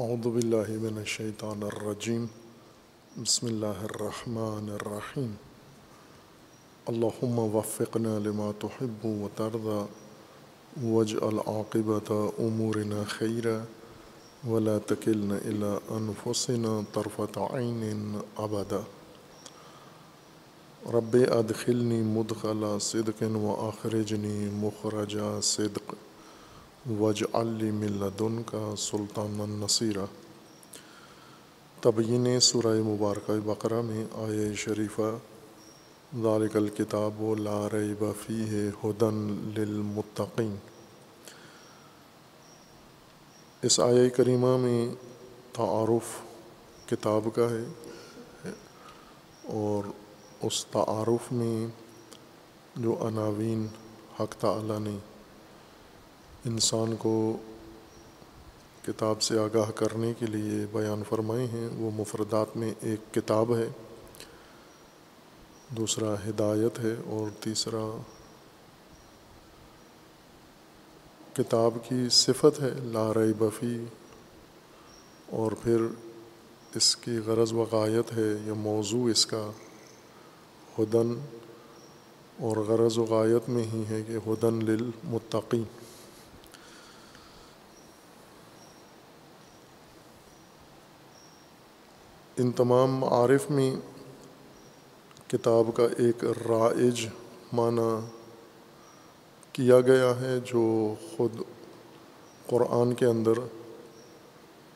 اعوذ باللہ من الشیطان الرجیم بسم اللہ الرحمن الرحیم اللہم وفقنا لما تحب و ترضى واجعل عاقبت امورنا خیرا ولا تکلنا الى انفسنا طرفت عین ابدا رب ادخلنی مدخل صدق و اخرجنی مخرج صدق. وج علی ملدن کا سلطان النصیرہ تبین سورہ مبارکہ بقرہ میں آئے شریفہ، ذالک الکتاب و لا ریب فیہ ہدن للمتقین۔ اس آیہ کریمہ میں تعارف کتاب کا ہے اور اس تعارف میں جو عناوین حق تعالی نے انسان کو کتاب سے آگاہ کرنے کے لیے بیان فرمائے ہیں، وہ مفردات میں ایک کتاب ہے، دوسرا ہدایت ہے اور تیسرا کتاب کی صفت ہے لارئی بفی اور پھر اس کی غرض و غایت ہے یا موضوع اس کا ہدن، اور غرض و غایت میں ہی ہے کہ ہدن للمتقین۔ ان تمام عارف میں کتاب کا ایک رائج معنی کیا گیا ہے جو خود قرآن کے اندر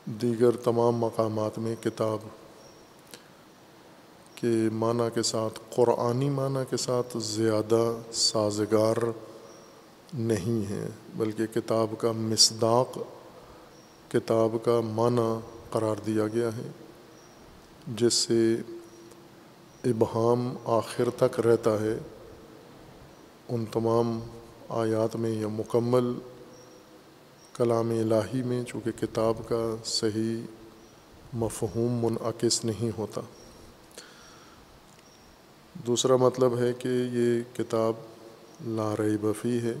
دیگر تمام مقامات میں کتاب کے معنی کے ساتھ، قرآنی معنی کے ساتھ زیادہ سازگار نہیں ہے، بلکہ کتاب کا مصداق، کتاب کا معنی قرار دیا گیا ہے۔ جس سے ابہام آخر تک رہتا ہے، ان تمام آیات میں یا مکمل کلام الہی میں، چونکہ کتاب کا صحیح مفہوم منعقص نہیں ہوتا۔ دوسرا مطلب ہے کہ یہ کتاب لا ریب بفی ہے۔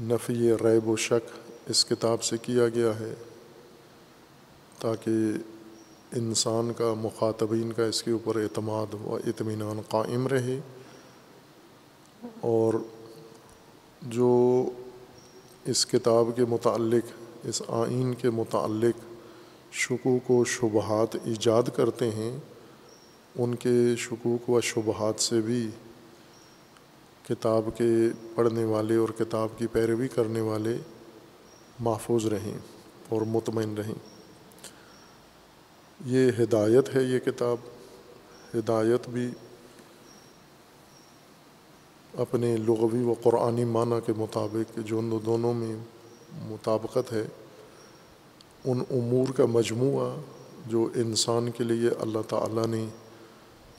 نفی ریب و شک اس کتاب سے کیا گیا ہے تاکہ انسان کا، مخاطبین کا اس کے اوپر اعتماد و اطمینان قائم رہے اور جو اس کتاب کے متعلق، اس آئین کے متعلق شکوک و شبہات ایجاد کرتے ہیں، ان کے شکوک و شبہات سے بھی کتاب کے پڑھنے والے اور کتاب کی پیروی کرنے والے محفوظ رہیں اور مطمئن رہیں۔ یہ ہدایت ہے یہ کتاب، ہدایت بھی اپنے لغوی و قرآنی معنی کے مطابق جو ان دونوں میں مطابقت ہے، ان امور کا مجموعہ جو انسان کے لیے اللہ تعالیٰ نے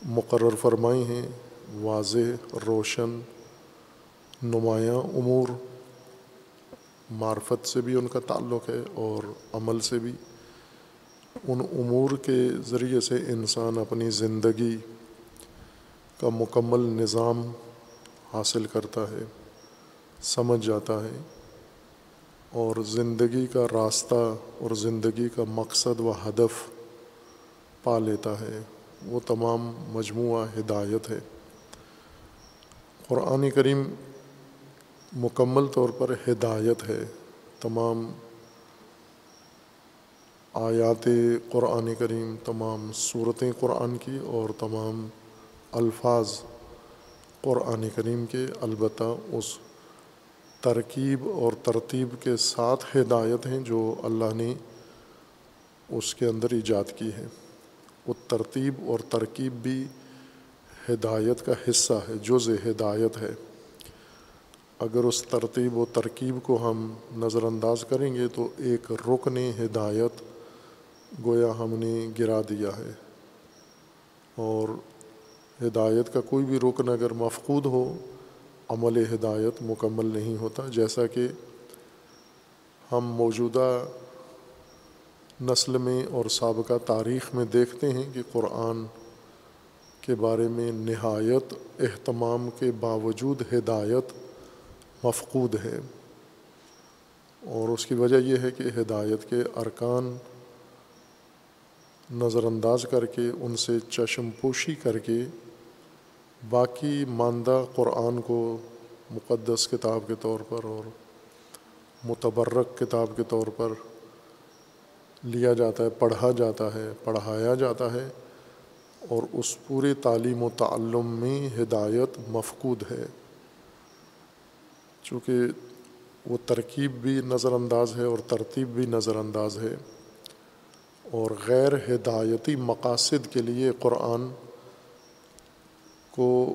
مقرر فرمائے ہیں، واضح، روشن، نمایاں امور، معرفت سے بھی ان کا تعلق ہے اور عمل سے بھی۔ ان امور کے ذریعے سے انسان اپنی زندگی کا مکمل نظام حاصل کرتا ہے، سمجھ جاتا ہے اور زندگی کا راستہ اور زندگی کا مقصد و ہدف پا لیتا ہے۔ وہ تمام مجموعہ ہدایت ہے۔ قرآن کریم مکمل طور پر ہدایت ہے۔ تمام آیات قرآن کریم تمام صورتیں قرآن کی اور تمام الفاظ قرآن کریم کے، البتہ اس ترکیب اور ترتیب کے ساتھ ہدایت ہیں جو اللہ نے اس کے اندر ایجاد کی ہے۔ وہ ترتیب اور ترکیب بھی ہدایت کا حصہ ہے جز ہدایت ہے۔ اگر اس ترتیب و ترکیب کو ہم نظر انداز کریں گے تو ایک رکن ہدایت گویا ہم نے گرا دیا ہے۔ اور ہدایت کا کوئی بھی رکن اگر مفقود ہو، عمل ہدایت مکمل نہیں ہوتا۔ جیسا کہ ہم موجودہ نسل میں اور سابقہ تاریخ میں دیکھتے ہیں کہ قرآن کے بارے میں نہایت اہتمام کے باوجود ہدایت مفقود ہے۔ اور اس کی وجہ یہ ہے کہ ہدایت کے ارکان نظر انداز کر کے، ان سے چشم پوشی کر کے باقی ماندہ قرآن کو مقدس کتاب کے طور پر اور متبرک کتاب کے طور پر لیا جاتا ہے، پڑھا جاتا ہے، پڑھایا جاتا ہے اور اس پورے تعلیم و تعلم میں ہدایت مفقود ہے۔ چونکہ وہ ترکیب بھی نظر انداز ہے اور ترتیب بھی نظر انداز ہے۔ اور غیر ہدایتی مقاصد کے لیے قرآن کو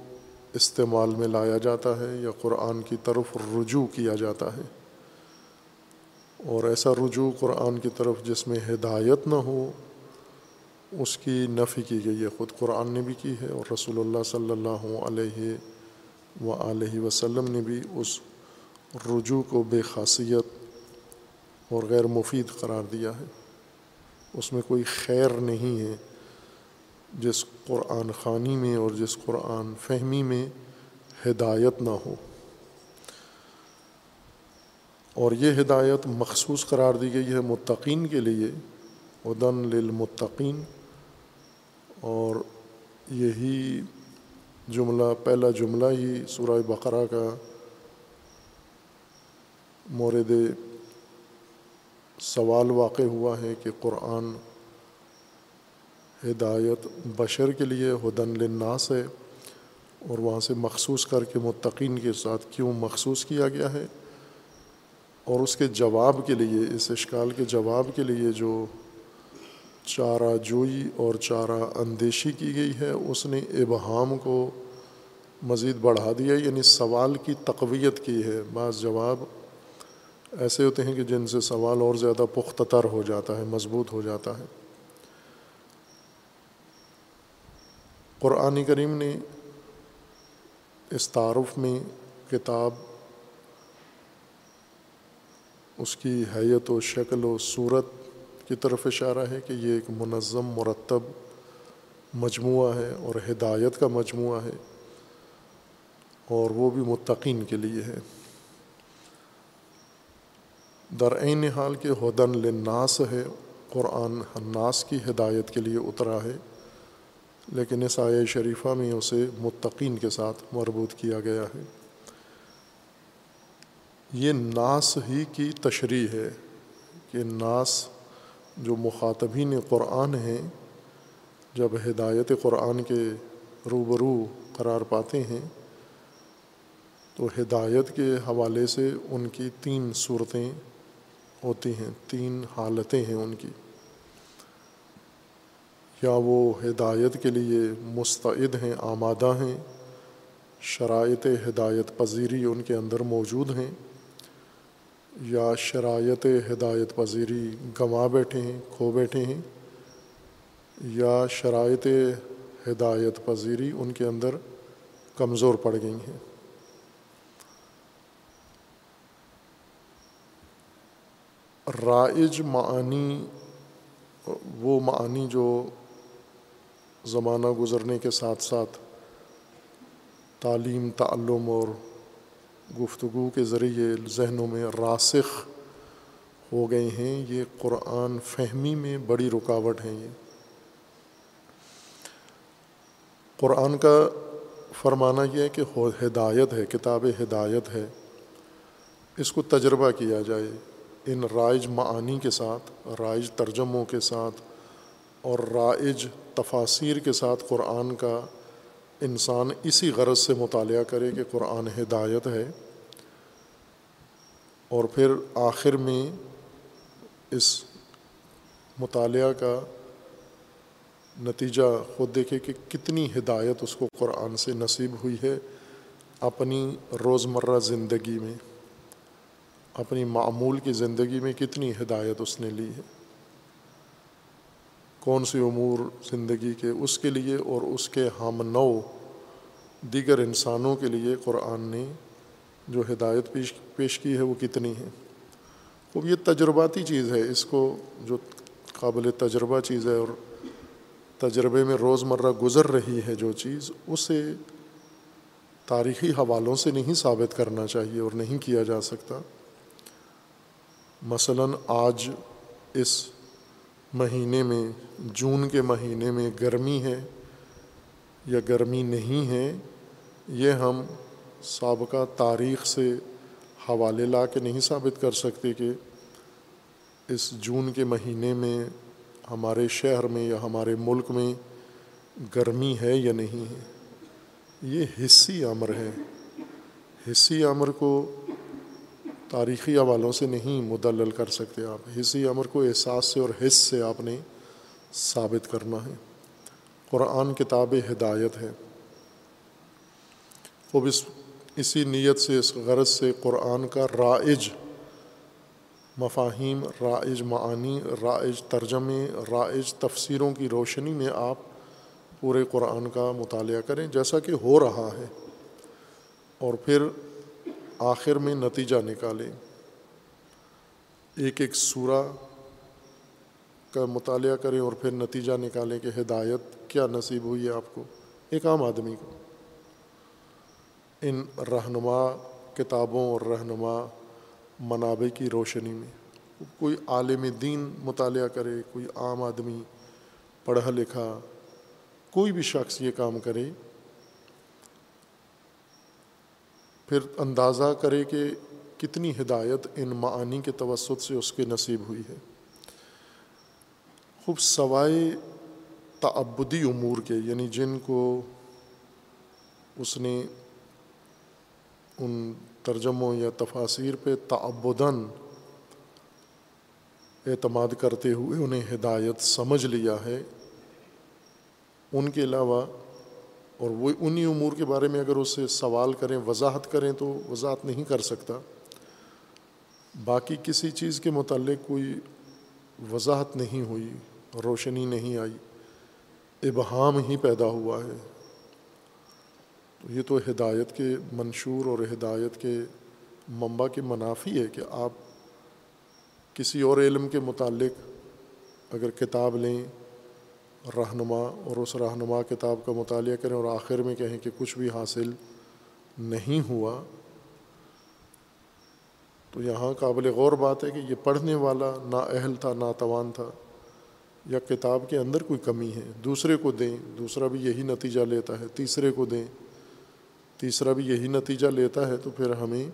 استعمال میں لایا جاتا ہے یا قرآن کی طرف رجوع کیا جاتا ہے۔ اور ایسا رجوع قرآن کی طرف جس میں ہدایت نہ ہو، اس کی نفی کی گئی ہے۔ خود قرآن نے بھی کی ہے اور رسول اللہ صلی اللہ علیہ و علیہ وسلم نے بھی اس رجوع کو بے خاصیت اور غیر مفید قرار دیا ہے۔ اس میں کوئی خیر نہیں ہے۔ جس قرآن خوانی میں اور جس قرآن فہمی میں ہدایت نہ ہو۔ اور یہ ہدایت مخصوص قرار دی گئی ہے متقین کے لیے۔ ادن للمتقین۔ اور یہی جملہ، پہلا جملہ ہی سورہ بقرہ کا مورد سوال واقع ہوا ہے کہ قرآن ہدایت بشر کے لیے ہدن للناس ہے اور وہاں سے مخصوص کر کے متقین کے ساتھ کیوں مخصوص کیا گیا ہے؟ اور اس کے جواب کے لیے، اس اشکال کے جواب کے لیے جو چارہ جوئی اور چارہ اندیشی کی گئی ہے، اس نے ابہام کو مزید بڑھا دیا یعنی سوال کی تقویت کی ہے۔ بعض جواب ایسے ہوتے ہیں کہ جن سے سوال اور زیادہ پختہ تر ہو جاتا ہے، مضبوط ہو جاتا ہے۔ قرآن کریم نے اس تعارف میں کتاب، اس کی حیت و شکل و صورت کی طرف اشارہ ہے کہ یہ ایک منظم، مرتب مجموعہ ہے اور ہدایت کا مجموعہ ہے اور وہ بھی متقین کے لیے ہے۔ درعین حال کے ہدن لناس ہے، قرآن الناس کی ہدایت کے لیے اترا ہے، لیکن اس آیہ شریفہ میں اسے متقین کے ساتھ مربوط کیا گیا ہے۔ یہ ناس ہی کی تشریح ہے کہ ناس جو مخاطبین قرآن ہیں، جب ہدایت قرآن کے روبرو قرار پاتے ہیں، تو ہدایت کے حوالے سے ان کی تین صورتیں ہوتی ہیں، تین حالتیں ہیں ان کی۔ یا وہ ہدایت کے لیے مستعد ہیں، آمادہ ہیں، شرائط ہدایت پذیری ان کے اندر موجود ہیں، یا شرائط ہدایت پذیری گنوا بیٹھے ہیں، کھو بیٹھے ہیں، یا شرائط ہدایت پذیری ان کے اندر کمزور پڑ گئی ہیں۔ رائج معانی، وہ معانی جو زمانہ گزرنے کے ساتھ ساتھ تعلیم، تعلم اور گفتگو کے ذریعے ذہنوں میں راسخ ہو گئے ہیں، یہ قرآن فہمی میں بڑی رکاوٹ ہیں یہ۔ قرآن کا فرمانا یہ ہے کہ ہدایت ہے، کتاب ہدایت ہے۔ اس کو تجربہ کیا جائے۔ ان رائج معانی کے ساتھ، رائج ترجموں کے ساتھ اور رائج تفاصیر کے ساتھ قرآن کا انسان اسی غرض سے مطالعہ کرے کہ قرآن ہدایت ہے۔ اور پھر آخر میں اس مطالعہ کا نتیجہ خود دیکھے کہ کتنی ہدایت اس کو قرآن سے نصیب ہوئی ہے اپنی روزمرہ زندگی میں۔ اپنی معمول کی زندگی میں کتنی ہدایت اس نے لی ہے؟ کون سی امور زندگی کے اس کے لیے اور اس کے ہم نو دیگر انسانوں کے لیے قرآن نے جو ہدایت پیش پیش کی ہے وہ کتنی ہے؟ وہ یہ تجرباتی چیز ہے، اس کو جو قابل تجربہ چیز ہے اور تجربے میں روز مرہ گزر رہی ہے جو چیز، اسے تاریخی حوالوں سے نہیں ثابت کرنا چاہیے اور نہیں کیا جا سکتا۔ مثلاً آج اس مہینے میں، جون کے مہینے میں گرمی ہے یا گرمی نہیں ہے، یہ ہم سابقہ تاریخ سے حوالے لا کے نہیں ثابت کر سکتے کہ اس جون کے مہینے میں ہمارے شہر میں یا ہمارے ملک میں گرمی ہے یا نہیں ہے۔ یہ حصی امر ہے۔ حصی امر کو تاریخی حوالوں سے نہیں مدلل کر سکتے آپ۔ حصی امر کو احساس سے اور حص سے آپ نے ثابت کرنا ہے۔ قرآن کتاب ہدایت ہے۔ خوب اس، اسی نیت سے، اس غرض سے قرآن کا رائج مفاہیم، رائج معانی، رائج ترجمے، رائج تفسیروں کی روشنی میں آپ پورے قرآن کا مطالعہ کریں۔ جیسا کہ ہو رہا ہے۔ اور پھر آخر میں نتیجہ نکالیں۔ ایک ایک سورہ کا مطالعہ کریں اور پھر نتیجہ نکالیں کہ ہدایت کیا نصیب ہوئی ہے آپ کو، ایک عام آدمی کو۔ ان رہنما کتابوں اور رہنما منابع کی روشنی میں۔ کوئی عالم دین مطالعہ کرے، کوئی عام آدمی پڑھا لکھا، کوئی بھی شخص یہ کام کرے پھر اندازہ کرے کہ کتنی ہدایت ان معانی کے توسط سے اس کے نصیب ہوئی ہے۔ خوب سوائے تعبدی امور کے یعنی جن کو اس نے ان ترجموں یا تفاصیر پہ تعبدن اعتماد کرتے ہوئے انہیں ہدایت سمجھ لیا ہے، ان کے علاوہ اور وہ انہی امور کے بارے میں اگر اس سے سوال کریں، وضاحت کریں تو وضاحت نہیں کر سکتا۔ باقی کسی چیز کے متعلق کوئی وضاحت نہیں ہوئی، روشنی نہیں آئی، ابہام ہی پیدا ہوا ہے۔ تو یہ تو ہدایت کے منشور اور ہدایت کے منبع کے منافی ہے کہ آپ کسی اور علم کے متعلق اگر کتاب لیں رہنما اور اس رہنما کتاب کا مطالعہ کریں اور آخر میں کہیں کہ کچھ بھی حاصل نہیں ہوا، تو یہاں قابل غور بات ہے کہ یہ پڑھنے والا نا اہل تھا، نا توان تھا یا کتاب کے اندر کوئی کمی ہے۔ دوسرے کو دیں، دوسرا بھی یہی نتیجہ لیتا ہے۔ تیسرے کو دیں، تیسرا بھی یہی نتیجہ لیتا ہے، تو پھر ہمیں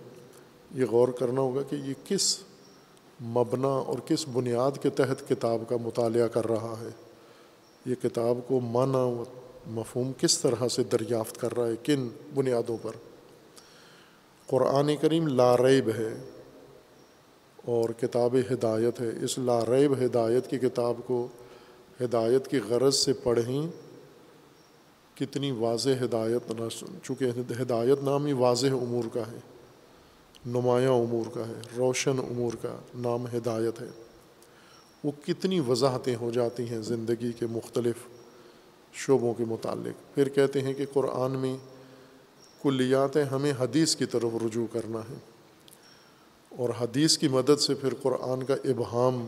یہ غور کرنا ہوگا کہ یہ کس مبنا اور کس بنیاد کے تحت کتاب کا مطالعہ کر رہا ہے۔ یہ کتاب کو معنی و مفہوم کس طرح سے دریافت کر رہا ہے، کن بنیادوں پر؟ قرآن کریم لاریب ہے اور کتاب ہدایت ہے۔ اس لاریب ہدایت کی کتاب کو ہدایت کی غرض سے پڑھیں، کتنی واضح ہدایت نہ چونکہ ہدایت نام ہی واضح امور کا ہے، نمایاں امور کا ہے، روشن امور کا نام ہدایت ہے۔ وہ کتنی وضاحتیں ہو جاتی ہیں زندگی کے مختلف شعبوں کے متعلق۔ پھر کہتے ہیں کہ قرآن میں کلیات ہمیں حدیث کی طرف رجوع کرنا ہے۔ اور حدیث کی مدد سے پھر قرآن کا ابہام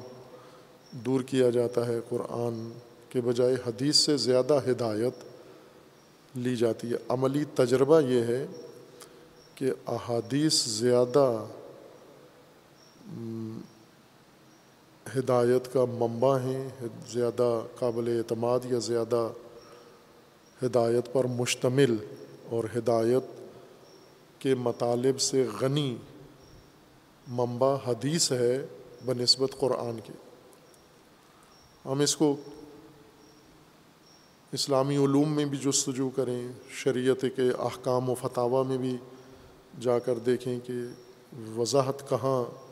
دور کیا جاتا ہے۔ قرآن کے بجائے حدیث سے زیادہ ہدایت لی جاتی ہے۔ عملی تجربہ یہ ہے کہ احادیث زیادہ ہدایت کا منبع ہیں، زیادہ قابل اعتماد یا زیادہ ہدایت پر مشتمل اور ہدایت کے مطالب سے غنی منبع حدیث ہے بہ نسبت قرآن کے۔ ہم اس کو اسلامی علوم میں بھی جستجو کریں، شریعت کے احکام و فتح میں بھی جا کر دیکھیں کہ وضاحت کہاں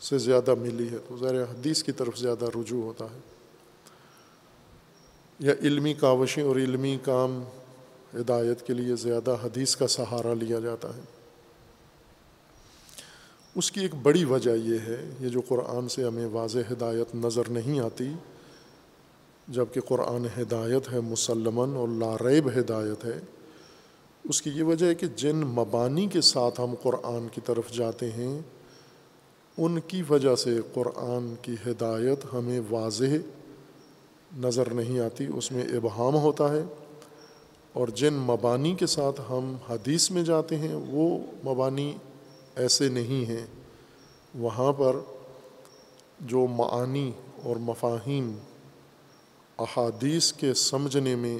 سے زیادہ ملی ہے تو ذرا حدیث کی طرف زیادہ رجوع ہوتا ہے۔ یا علمی کاوشیں اور علمی کام ہدایت کے لیے زیادہ حدیث کا سہارا لیا جاتا ہے۔ اس کی ایک بڑی وجہ یہ ہے، یہ جو قرآن سے ہمیں واضح ہدایت نظر نہیں آتی جبکہ قرآن ہدایت ہے مسلمن اور لاریب ہدایت ہے، اس کی یہ وجہ ہے کہ جن مبانی کے ساتھ ہم قرآن کی طرف جاتے ہیں ان کی وجہ سے قرآن کی ہدایت ہمیں واضح نظر نہیں آتی، اس میں ابہام ہوتا ہے۔ اور جن مبانی کے ساتھ ہم حدیث میں جاتے ہیں، وہ مبانی ایسے نہیں ہیں۔ وہاں پر جو معانی اور مفاہیم احادیث کے سمجھنے میں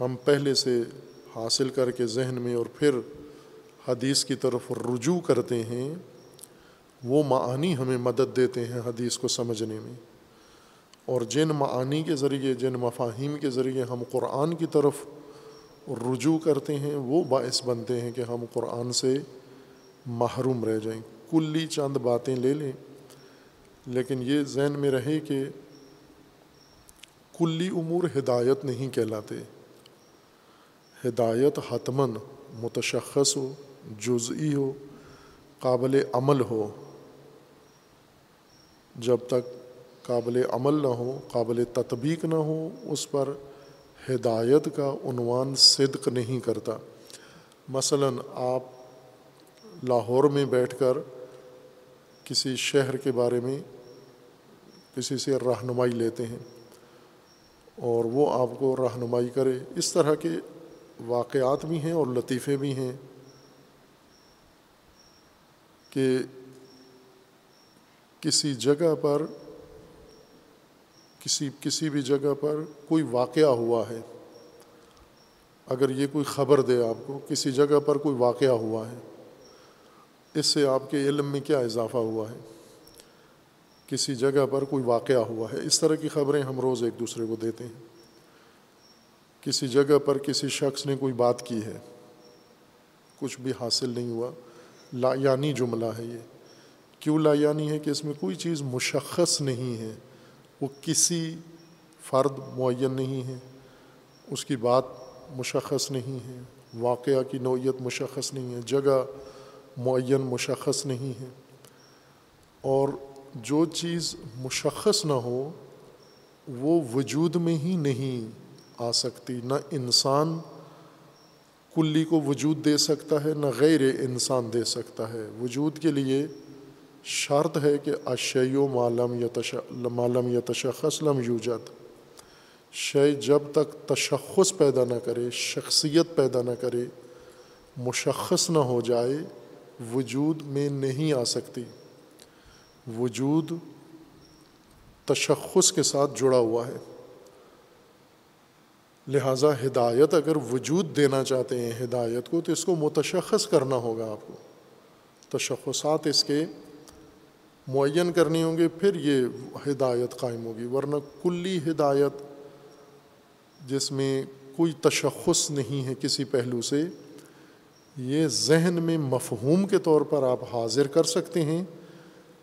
ہم پہلے سے حاصل کر کے ذہن میں اور پھر حدیث کی طرف رجوع کرتے ہیں وہ معانی ہمیں مدد دیتے ہیں حدیث کو سمجھنے میں۔ اور جن معانی کے ذریعے، جن مفاہیم کے ذریعے ہم قرآن کی طرف رجوع کرتے ہیں، وہ باعث بنتے ہیں کہ ہم قرآن سے محروم رہ جائیں۔ کلی چند باتیں لے لیں، لیکن یہ ذہن میں رہے کہ کلی امور ہدایت نہیں کہلاتے۔ ہدایت حتمن متشخص ہو، جزئی ہو، قابل عمل ہو۔ جب تک قابل عمل نہ ہو، قابل تطبیق نہ ہو، اس پر ہدایت کا عنوان صدق نہیں کرتا۔ مثلاً آپ لاہور میں بیٹھ کر کسی شہر کے بارے میں کسی سے رہنمائی لیتے ہیں اور وہ آپ کو رہنمائی کرے، اس طرح کے واقعات بھی ہیں اور لطیفے بھی ہیں کہ کسی جگہ پر، کسی کسی بھی جگہ پر کوئی واقعہ ہوا ہے۔ اگر یہ کوئی خبر دے آپ کو، کسی جگہ پر کوئی واقعہ ہوا ہے، اس سے آپ کے علم میں کیا اضافہ ہوا ہے؟ کسی جگہ پر کوئی واقعہ ہوا ہے۔ اس طرح کی خبریں ہم روز ایک دوسرے کو دیتے ہیں۔ کسی جگہ پر کسی شخص نے کوئی بات کی ہے، کچھ بھی حاصل نہیں ہوا، لا یعنی جملہ ہے یہ۔ کیوں لا یعنی ہے کہ اس میں کوئی چیز مشخص نہیں ہے؟ وہ کسی فرد معین نہیں ہے، اس کی بات مشخص نہیں ہے، واقعہ کی نوعیت مشخص نہیں ہے، جگہ معین مشخص نہیں ہے۔ اور جو چیز مشخص نہ ہو، وہ وجود میں ہی نہیں آ سکتی۔ نہ انسان کلی کو وجود دے سکتا ہے، نہ غیر انسان دے سکتا ہے۔ وجود کے لیے شرط ہے کہ اشی و معلوم یا معلوم یا تشخص لم یوجد۔ شے جب تک تشخص پیدا نہ کرے، شخصیت پیدا نہ کرے، مشخص نہ ہو جائے، وجود میں نہیں آ سکتی۔ وجود تشخص کے ساتھ جڑا ہوا ہے۔ لہٰذا ہدایت اگر وجود دینا چاہتے ہیں، ہدایت کو، تو اس کو متشخص کرنا ہوگا آپ کو۔ تشخصات اس کے معین کرنی ہوں گے پھر یہ ہدایت قائم ہوگی۔ ورنہ کلی ہدایت جس میں کوئی تشخص نہیں ہے کسی پہلو سے، یہ ذہن میں مفہوم کے طور پر آپ حاضر کر سکتے ہیں۔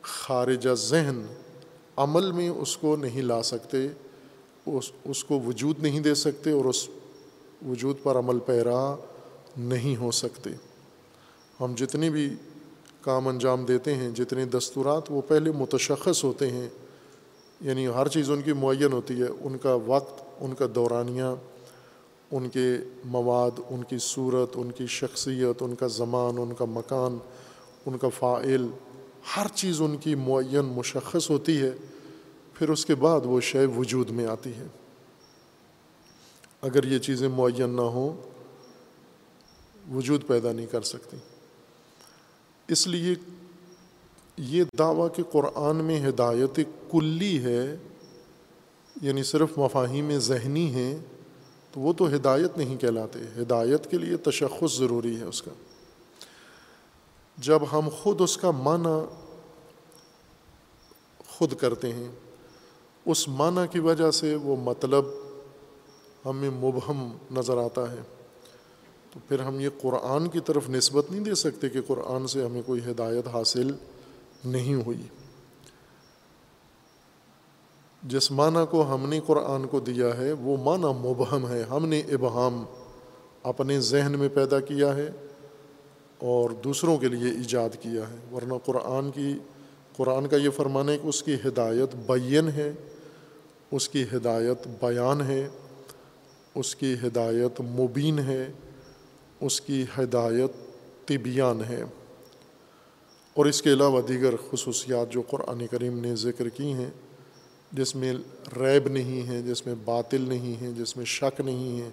خارجہ ذہن عمل میں اس کو نہیں لا سکتے، اس اس کو وجود نہیں دے سکتے اور اس وجود پر عمل پیرا نہیں ہو سکتے۔ ہم جتنی بھی کام انجام دیتے ہیں، جتنے دستورات وہ پہلے متشخص ہوتے ہیں۔ یعنی ہر چیز ان کی معین ہوتی ہے، ان کا وقت، ان کا دورانیہ، ان کے مواد، ان کی صورت، ان کی شخصیت، ان کا زمان، ان کا مکان، ان کا فائل، ہر چیز ان کی معین مشخص ہوتی ہے۔ پھر اس کے بعد وہ شے وجود میں آتی ہے۔ اگر یہ چیزیں معین نہ ہوں، وجود پیدا نہیں کر سکتی۔ اس لیے یہ دعویٰ کہ قرآن میں ہدایت کلی ہے یعنی صرف مفاہیم ذہنی ہیں، تو وہ تو ہدایت نہیں کہلاتے۔ ہدایت کے لیے تشخص ضروری ہے اس کا۔ جب ہم خود اس کا معنی خود کرتے ہیں، اس معنی کی وجہ سے وہ مطلب ہمیں مبہم نظر آتا ہے۔ تو پھر ہم یہ قرآن کی طرف نسبت نہیں دے سکتے کہ قرآن سے ہمیں کوئی ہدایت حاصل نہیں ہوئی۔ جس معنی کو ہم نے قرآن کو دیا ہے، وہ معنی مبہم ہے۔ ہم نے ابہام اپنے ذہن میں پیدا کیا ہے اور دوسروں کے لیے ایجاد کیا ہے۔ ورنہ قرآن کی، قرآن کا یہ فرمانا ہے کہ اس کی ہدایت بین ہے، اس کی ہدایت بیان ہے، اس کی ہدایت مبین ہے۔ اس کی ہدایت طبیان ہے۔ اور اس کے علاوہ دیگر خصوصیات جو قرآن کریم نے ذکر کی ہیں، جس میں ریب نہیں ہے، جس میں باطل نہیں ہے، جس میں شک نہیں ہے،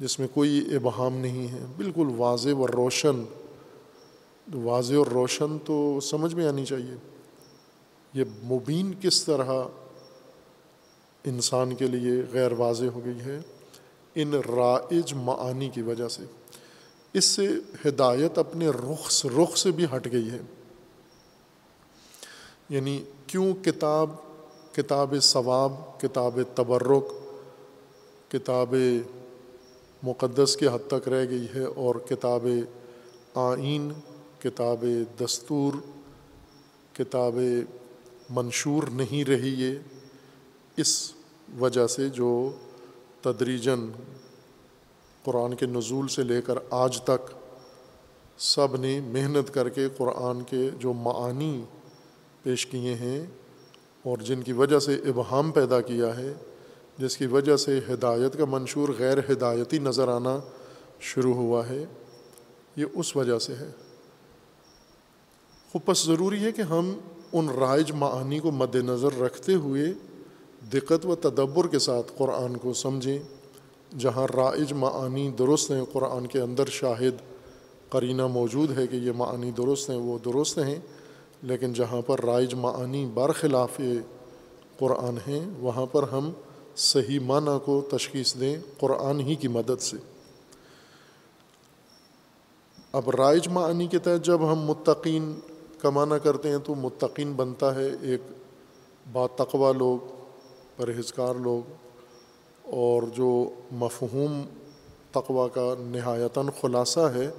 جس میں کوئی ابہام نہیں ہے، بالکل واضح و روشن۔ واضح اور روشن تو سمجھ میں آنی چاہیے۔ یہ مبین کس طرح انسان کے لیے غیر واضح ہو گئی ہے؟ ان رائج معانی کی وجہ سے۔ اس سے ہدایت اپنے رخ رخ سے بھی ہٹ گئی ہے۔ یعنی کیوں کتاب کتاب ثواب، کتاب تبرک، کتاب مقدس کے حد تک رہ گئی ہے اور کتاب آئین، کتاب دستور، کتاب منشور نہیں رہی ہے۔ اس وجہ سے جو تدریجن قرآن کے نزول سے لے کر آج تک سب نے محنت کر کے قرآن کے جو معانی پیش کیے ہیں اور جن کی وجہ سے ابہام پیدا کیا ہے، جس کی وجہ سے ہدایت کا منشور غیر ہدایتی نظر آنا شروع ہوا ہے، یہ اس وجہ سے ہے۔ خوب پس ضروری ہے کہ ہم ان رائج معانی کو مد نظر رکھتے ہوئے دقت و تدبر کے ساتھ قرآن کو سمجھیں۔ جہاں رائج معانی درست ہیں، قرآن کے اندر شاہد قرینہ موجود ہے کہ یہ معانی درست ہیں، وہ درست ہیں، لیکن جہاں پر رائج معانی برخلاف قرآن ہیں وہاں پر ہم صحیح معنی کو تشخیص دیں قرآن ہی کی مدد سے۔ اب رائج معانی کے تحت جب ہم متقین کا معنی کرتے ہیں تو متقین بنتا ہے ایک با تقوی لوگ، پرہیزگار لوگ اور جو مفہوم تقوا کا نہایتاً خلاصہ ہے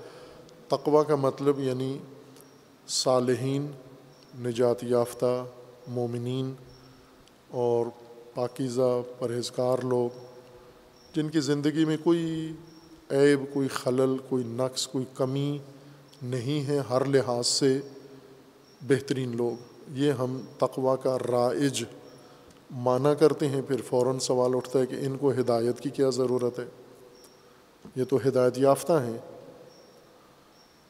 تقوا کا مطلب یعنی صالحین، نجات یافتہ مومنین اور پاکیزہ پرہیزگار لوگ، جن کی زندگی میں کوئی عیب، کوئی خلل، کوئی نقص، کوئی کمی نہیں ہے، ہر لحاظ سے بہترین لوگ۔ یہ ہم تقوا کا رائج مانا کرتے ہیں، پھر فوراً سوال اٹھتا ہے کہ ان کو ہدایت کی کیا ضرورت ہے؟ یہ تو ہدایت یافتہ ہیں۔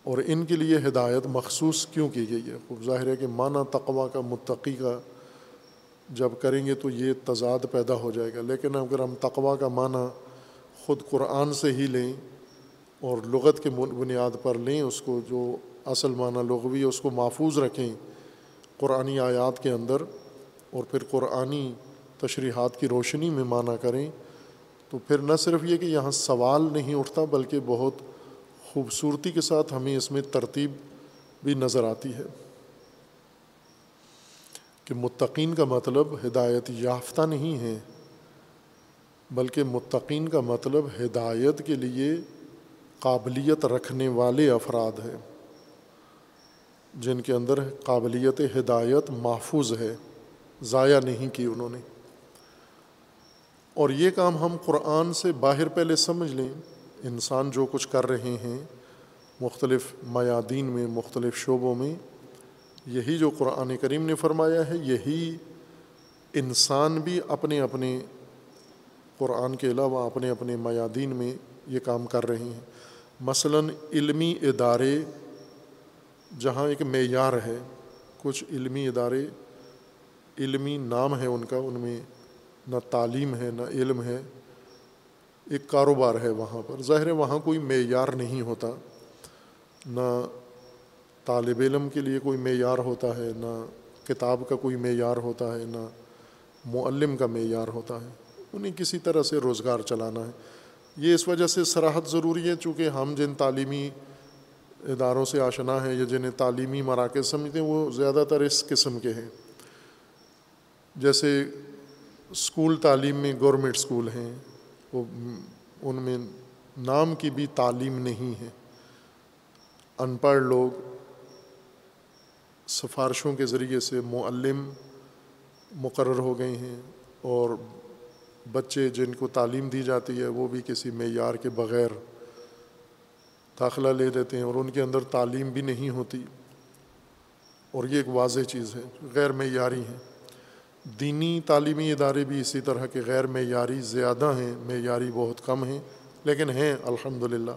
اور ان کے لیے ہدایت مخصوص کیوں کی گئی ہے؟ خوب ظاہر ہے کہ معنی تقوا کا متقی کا جب کریں گے تو یہ تضاد پیدا ہو جائے گا۔ لیکن اگر ہم تقوا کا معنی خود قرآن سے ہی لیں اور لغت کے بنیاد پر لیں، اس کو جو اصل معنی لغوی ہے، اس کو محفوظ رکھیں قرآنی آیات کے اندر اور پھر قرآنی تشریحات کی روشنی میں معنی کریں تو پھر نہ صرف یہ کہ یہاں سوال نہیں اٹھتا بلکہ بہت خوبصورتی کے ساتھ ہمیں اس میں ترتیب بھی نظر آتی ہے کہ متقین کا مطلب ہدایت یافتہ نہیں ہے، بلکہ متقین کا مطلب ہدایت کے لیے قابلیت رکھنے والے افراد ہیں، جن کے اندر قابلیت ہدایت محفوظ ہے۔ ضائع نہیں کی انہوں نے۔ اور یہ کام ہم قرآن سے باہر پہلے سمجھ لیں۔ انسان جو کچھ کر رہے ہیں مختلف میادین میں، مختلف شعبوں میں، یہی جو قرآن کریم نے فرمایا ہے، یہی انسان بھی اپنے اپنے قرآن کے علاوہ اپنے اپنے میادین میں یہ کام کر رہے ہیں۔ مثلاً علمی ادارے، جہاں ایک معیار ہے، کچھ علمی ادارے علمی نام ہے ان کا، ان میں نہ تعلیم ہے، نہ علم ہے۔ ایک کاروبار ہے وہاں پر۔ ظاہر ہے وہاں کوئی معیار نہیں ہوتا۔ نہ طالب علم کے لیے کوئی معیار ہوتا ہے، نہ کتاب کا کوئی معیار ہوتا ہے، نہ معلم کا معیار ہوتا ہے۔ انہیں کسی طرح سے روزگار چلانا ہے۔ یہ اس وجہ سے سراحت ضروری ہے، چونکہ ہم جن تعلیمی اداروں سے آشنا ہیں یا جنہیں تعلیمی مراکز سمجھتے ہیں، وہ زیادہ تر اس قسم کے ہیں۔ جیسے اسکول تعلیم میں گورنمنٹ اسکول ہیں، وہ ان میں نام کی بھی تعلیم نہیں ہے۔ ان پڑھ لوگ سفارشوں کے ذریعے سے معلم مقرر ہو گئے ہیں اور بچے جن کو تعلیم دی جاتی ہے، وہ بھی کسی معیار کے بغیر داخلہ لے لیتے ہیں اور ان کے اندر تعلیم بھی نہیں ہوتی۔ اور یہ ایک واضح چیز ہے، غیر معیاری ہیں۔ دینی تعلیمی ادارے بھی اسی طرح کے غیر معیاری زیادہ ہیں، معیاری بہت کم ہیں، لیکن ہیں الحمد للہ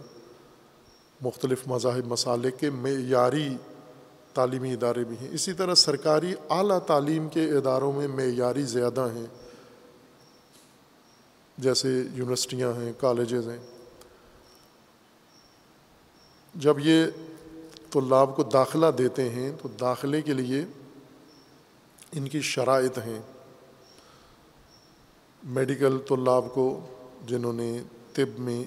مختلف مذاہب، مسالک کے معیاری تعلیمی ادارے بھی ہیں۔ اسی طرح سرکاری اعلیٰ تعلیم کے اداروں میں معیاری زیادہ ہیں۔ جیسے یونیورسٹیاں ہیں، کالجز ہیں۔ جب یہ طلاب کو داخلہ دیتے ہیں، تو داخلے کے لیے ان کی شرائط ہیں۔ میڈیکل طلاب کو جنہوں نے طب میں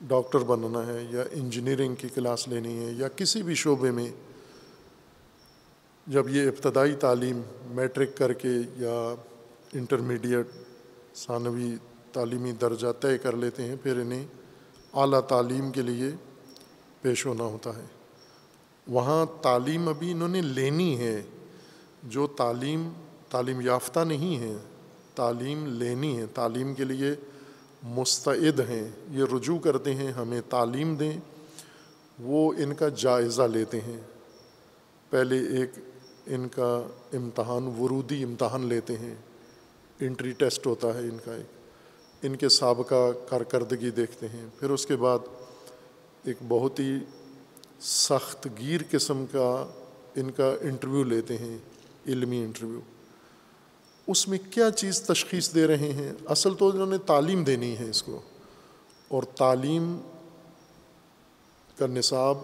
ڈاکٹر بننا ہے یا انجینئرنگ کی کلاس لینی ہے یا کسی بھی شعبے میں جب یہ ابتدائی تعلیم میٹرک کر کے یا انٹرمیڈیٹ ثانوی تعلیمی درجہ طے کر لیتے ہیں، پھر انہیں اعلیٰ تعلیم کے لیے پیش ہونا ہوتا ہے۔ وہاں تعلیم ابھی انہوں نے لینی ہے۔ جو تعلیم تعلیم یافتہ نہیں ہے تعلیم لینی ہے تعلیم کے لیے مستعد ہیں، یہ رجوع کرتے ہیں، ہمیں تعلیم دیں، وہ ان کا جائزہ لیتے ہیں۔ پہلے ایک ان کا امتحان، ورودی امتحان لیتے ہیں۔ انٹری ٹیسٹ ہوتا ہے ان کا ایک۔ ان کے سابقہ کارکردگی دیکھتے ہیں۔ پھر اس کے بعد ایک بہت ہی سخت گیر قسم کا ان کا انٹرویو لیتے ہیں۔ علمی انٹرویو۔ اس میں کیا چیز تشخیص دے رہے ہیں؟ اصل تو انہوں نے تعلیم دینی ہے اس کو۔ اور تعلیم کا نصاب،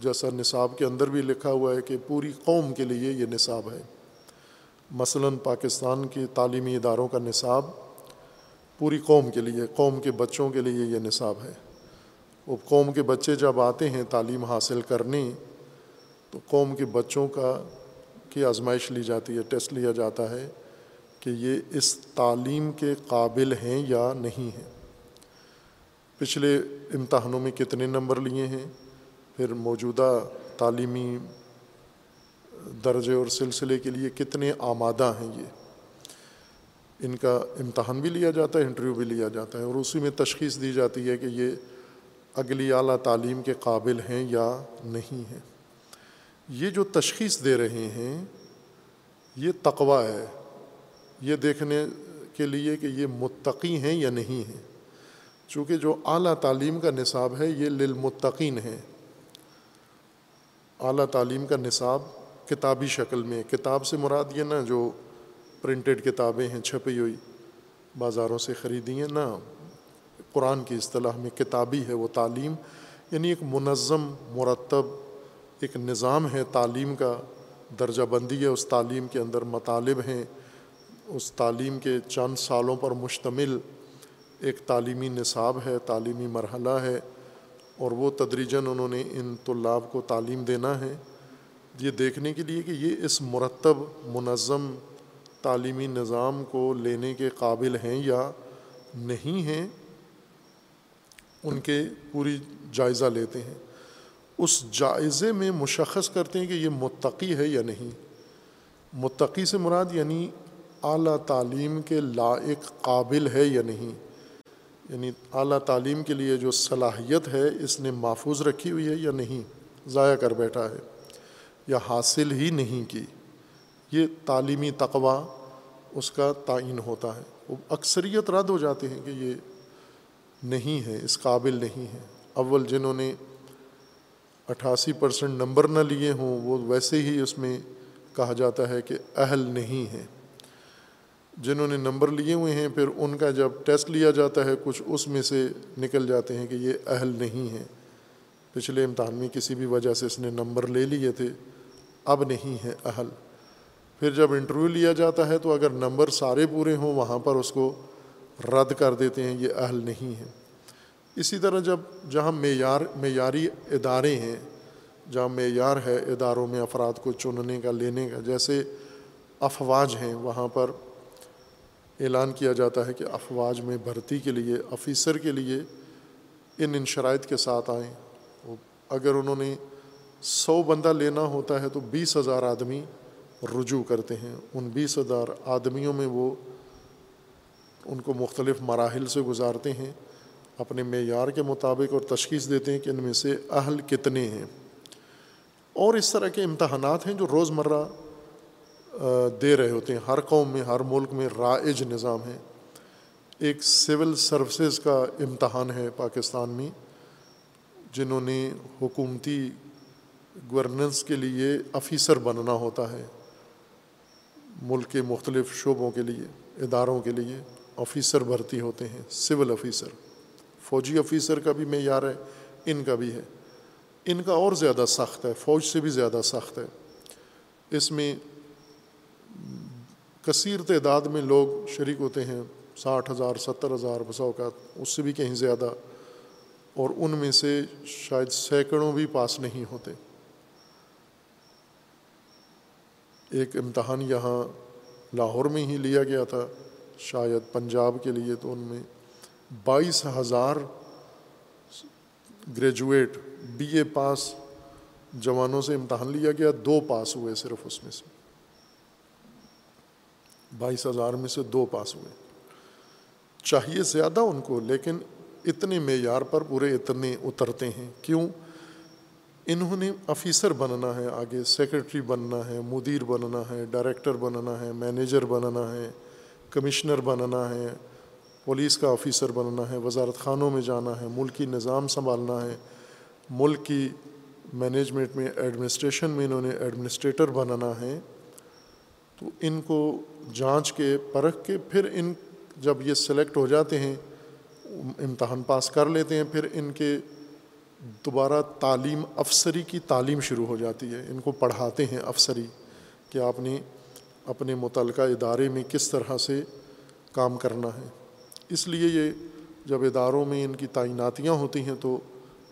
جیسا نصاب کے اندر بھی لکھا ہوا ہے کہ پوری قوم کے لیے یہ نصاب ہے۔ مثلاً پاکستان کے تعلیمی اداروں کا نصاب، پوری قوم کے لیے، قوم کے بچوں کے لیے یہ نصاب ہے۔ وہ قوم کے بچے جب آتے ہیں تعلیم حاصل کرنے، تو قوم کے بچوں کا کی آزمائش لی جاتی ہے، ٹیسٹ لیا جاتا ہے کہ یہ اس تعلیم کے قابل ہیں یا نہیں ہیں۔ پچھلے امتحانوں میں کتنے نمبر لیے ہیں، پھر موجودہ تعلیمی درجے اور سلسلے کے لیے کتنے آمادہ ہیں یہ۔ ان کا امتحان بھی لیا جاتا ہے، انٹرویو بھی لیا جاتا ہے اور اسی میں تشخیص دی جاتی ہے کہ یہ اگلی اعلیٰ تعلیم کے قابل ہیں یا نہیں ہیں۔ یہ جو تشخیص دے رہے ہیں، یہ تقوا ہے۔ یہ دیکھنے کے لیے کہ یہ متقی ہیں یا نہیں ہیں۔ چونکہ جو اعلیٰ تعلیم کا نصاب ہے، یہ للمتقین ہے۔ اعلیٰ تعلیم کا نصاب کتابی شکل میں، کتاب سے مراد یہ نہ جو پرنٹڈ کتابیں ہیں، چھپی ہوئی بازاروں سے خریدی ہیں، نہ۔ قرآن کی اصطلاح میں کتابی ہے، وہ تعلیم یعنی ایک منظم، مرتب ایک نظام ہے، تعلیم کا درجہ بندی ہے، اس تعلیم کے اندر مطالب ہیں۔ اس تعلیم کے چند سالوں پر مشتمل ایک تعلیمی نصاب ہے، تعلیمی مرحلہ ہے، اور وہ تدریجاً انہوں نے ان طلاب کو تعلیم دینا ہے۔ یہ دیکھنے کے لیے کہ یہ اس مرتب، منظم تعلیمی نظام کو لینے کے قابل ہیں یا نہیں ہیں، ان کے پوری جائزہ لیتے ہیں۔ اس جائزے میں مشخص کرتے ہیں کہ یہ متقی ہے یا نہیں۔ متقی سے مراد یعنی اعلیٰ تعلیم کے لائق قابل ہے یا نہیں۔ یعنی اعلیٰ تعلیم کے لیے جو صلاحیت ہے، اس نے محفوظ رکھی ہوئی ہے یا نہیں، ضائع کر بیٹھا ہے یا حاصل ہی نہیں کی۔ یہ تعلیمی تقوا اس کا تعین ہوتا ہے۔ وہ اکثریت رد ہو جاتے ہیں کہ یہ نہیں ہے، اس قابل نہیں ہے۔ اول جنہوں نے اٹھاسی پرسنٹ نمبر نہ لیے ہوں، وہ ویسے ہی اس میں کہا جاتا ہے کہ اہل نہیں ہے جنہوں نے نمبر لیے ہوئے ہیں، پھر ان کا جب ٹیسٹ لیا جاتا ہے، کچھ اس میں سے نکل جاتے ہیں کہ یہ اہل نہیں ہیں۔ پچھلے امتحان میں کسی بھی وجہ سے اس نے نمبر لے لیے تھے، اب نہیں ہے اہل۔ پھر جب انٹرویو لیا جاتا ہے، تو اگر نمبر سارے پورے ہوں، وہاں پر اس کو رد کر دیتے ہیں، یہ اہل نہیں ہے اسی طرح جب جہاں معیار معیاری ادارے ہیں، جہاں معیار ہے اداروں میں افراد کو چننے کا، لینے کا، جیسے افواج ہیں، وہاں پر اعلان کیا جاتا ہے کہ افواج میں بھرتی کے لیے، آفیسر کے لیے ان ان شرائط کے ساتھ آئیں۔ اگر انہوں نے سو بندہ لینا ہوتا ہے تو بیس ہزار آدمی رجوع کرتے ہیں۔ ان بیس ہزار آدمیوں میں وہ ان کو مختلف مراحل سے گزارتے ہیں۔ اپنے معیار کے مطابق اور تشخیص دیتے ہیں کہ ان میں سے اہل کتنے ہیں۔ اور اس طرح کے امتحانات ہیں جو روز مرہ دے رہے ہوتے ہیں۔ ہر قوم میں، ہر ملک میں رائج نظام ہے۔ ایک سول سروسز کا امتحان ہے پاکستان میں، جنہوں نے حکومتی گورننس کے لیے افیسر بننا ہوتا ہے۔ ملک کے مختلف شعبوں کے لیے، اداروں کے لیے آفیسر بھرتی ہوتے ہیں، سول آفیسر۔ فوجی آفیسر کا بھی معیار ہے، ان کا بھی ہے۔ ان کا اور زیادہ سخت ہے، فوج سے بھی زیادہ سخت ہے۔ اس میں کثیر تعداد میں لوگ شریک ہوتے ہیں، ساٹھ ہزار، ستر ہزار، بسا اوقات، اس سے بھی کہیں زیادہ۔ اور ان میں سے شاید سینکڑوں بھی پاس نہیں ہوتے۔ ایک امتحان یہاں لاہور میں ہی لیا گیا تھا، شاید پنجاب کے لیے تو ان میں بائیس ہزار گریجویٹ بی اے پاس جوانوں سے امتحان لیا گیا، دو پاس ہوئے صرف اس میں سے۔ بائیس ہزار میں سے دو پاس ہوئے۔ چاہیے زیادہ ان کو، لیکن اتنے معیار پر پورے اتنے اترتے ہیں۔ کیوں؟ انہوں نے آفیسر بننا ہے، آگے سیکرٹری بننا ہے، مدیر بننا ہے، ڈائریکٹر بننا ہے، مینیجر بننا ہے، کمشنر بننا ہے۔ پولیس کا آفیسر بننا ہے، وزارت خانوں میں جانا ہے، ملکی نظام سنبھالنا ہے۔ ملک کی مینجمنٹ میں ایڈمنسٹریشن میں انہوں نے ایڈمنسٹریٹر بننا ہے۔ تو ان کو جانچ کے، پرکھ کے، پھر ان جب یہ سلیکٹ ہو جاتے ہیں، امتحان پاس کر لیتے ہیں، پھر ان کے دوبارہ تعلیم افسری کی تعلیم شروع ہو جاتی ہے۔ ان کو پڑھاتے ہیں افسری کہ آپ نے اپنے متعلقہ ادارے میں کس طرح سے کام کرنا ہے۔ اس لیے یہ جب اداروں میں ان کی تعیناتیاں ہوتی ہیں تو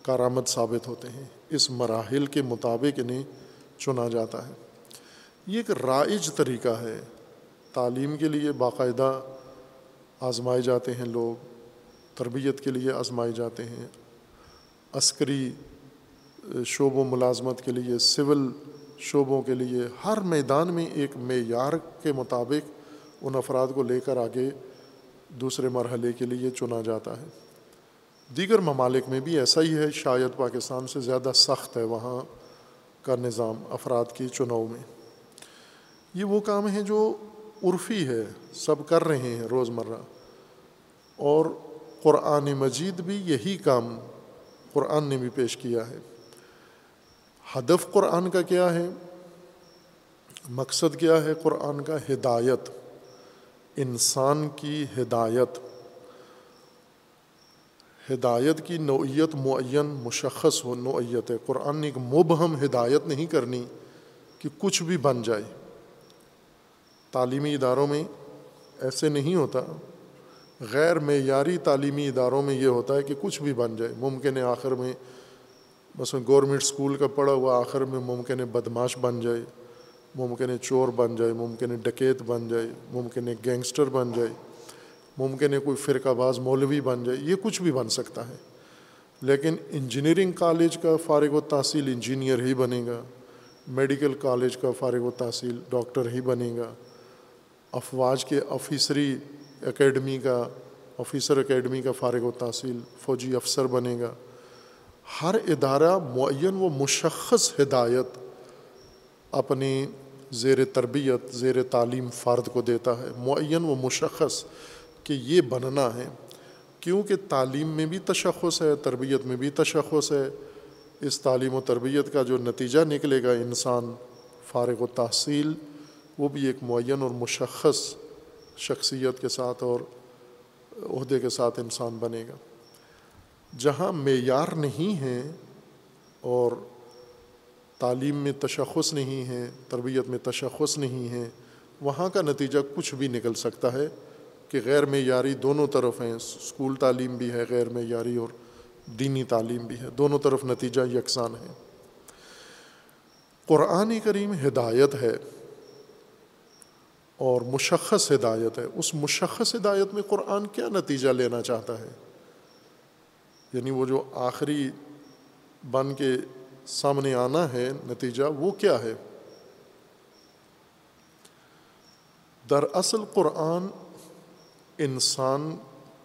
کارآمد ثابت ہوتے ہیں۔ اس مراحل کے مطابق انہیں چنا جاتا ہے۔ یہ ایک رائج طریقہ ہے۔ تعلیم کے لیے باقاعدہ آزمائے جاتے ہیں لوگ، تربیت کے لیے آزمائے جاتے ہیں۔ عسکری شعب و ملازمت کے لیے، سول شعبوں کے لیے ہر میدان میں ایک معیار کے مطابق ان افراد کو لے کر آگے دوسرے مرحلے کے لیے چنا جاتا ہے۔ دیگر ممالک میں بھی ایسا ہی ہے، شاید پاکستان سے زیادہ سخت ہے وہاں کا نظام افراد کی چناؤ میں۔ یہ وہ کام ہیں جو عرفی ہے، سب کر رہے ہیں روزمرہ۔ اور قرآن مجید بھی یہی کام قرآن نے بھی پیش کیا ہے۔ ہدف قرآن کا کیا ہے؟ مقصد کیا ہے قرآن کا؟ ہدایت۔ انسان کی ہدایت۔ ہدایت کی نوعیت معین، مشخص ہو، نوعیت ہے۔ قرآن نے ایک مبہم ہدایت نہیں کرنی کہ کچھ بھی بن جائے۔ تعلیمی اداروں میں ایسے نہیں ہوتا۔ غیر معیاری تعلیمی اداروں میں یہ ہوتا ہے کہ کچھ بھی بن جائے۔ ممکن ہے آخر میں، مثلاً گورنمنٹ اسکول کا پڑھا ہوا آخر میں ممکن ہے بدماش بن جائے۔ ممکن ہے چور بن جائے، ممکن ہے ڈکیت بن جائے، ممکن ہے گینگسٹر بن جائے، ممکن ہے کوئی فرقہ باز مولوی بن جائے، یہ کچھ بھی بن سکتا ہے۔ لیکن انجینئرنگ کالج کا فارغ و تحصیل انجینئر ہی بنے گا، میڈیکل کالج کا فارغ و تحصیل ڈاکٹر ہی بنے گا۔ افواج کے آفیسری اکیڈمی کا، آفیسر اکیڈمی کا فارغ و تحصیل فوجی افسر بنے گا۔ ہر ادارہ معین و مشخص ہدایت اپنی زیر تربیت، زیر تعلیم فرد کو دیتا ہے۔ معین و مشخص کہ یہ بننا ہے۔ کیونکہ تعلیم میں بھی تشخص ہے، تربیت میں بھی تشخص ہے۔ اس تعلیم و تربیت کا جو نتیجہ نکلے گا، انسان فارغ و تحصیل، وہ بھی ایک معین اور مشخص شخصیت کے ساتھ اور عہدے کے ساتھ انسان بنے گا۔ جہاں معیار نہیں ہے اور تعلیم میں تشخص نہیں ہے، تربیت میں تشخص نہیں ہے، وہاں کا نتیجہ کچھ بھی نکل سکتا ہے کہ غیر معیاری دونوں طرف ہیں۔ اسکول تعلیم بھی ہے غیر معیاری اور دینی تعلیم بھی ہے، دونوں طرف نتیجہ یکساں ہے۔ قرآن کریم ہدایت ہے اور مشخص ہدایت ہے۔ اس مشخص ہدایت میں قرآن کیا نتیجہ لینا چاہتا ہے؟ یعنی وہ جو آخری بن کے سامنے آنا ہے، نتیجہ وہ کیا ہے؟ دراصل قرآن انسان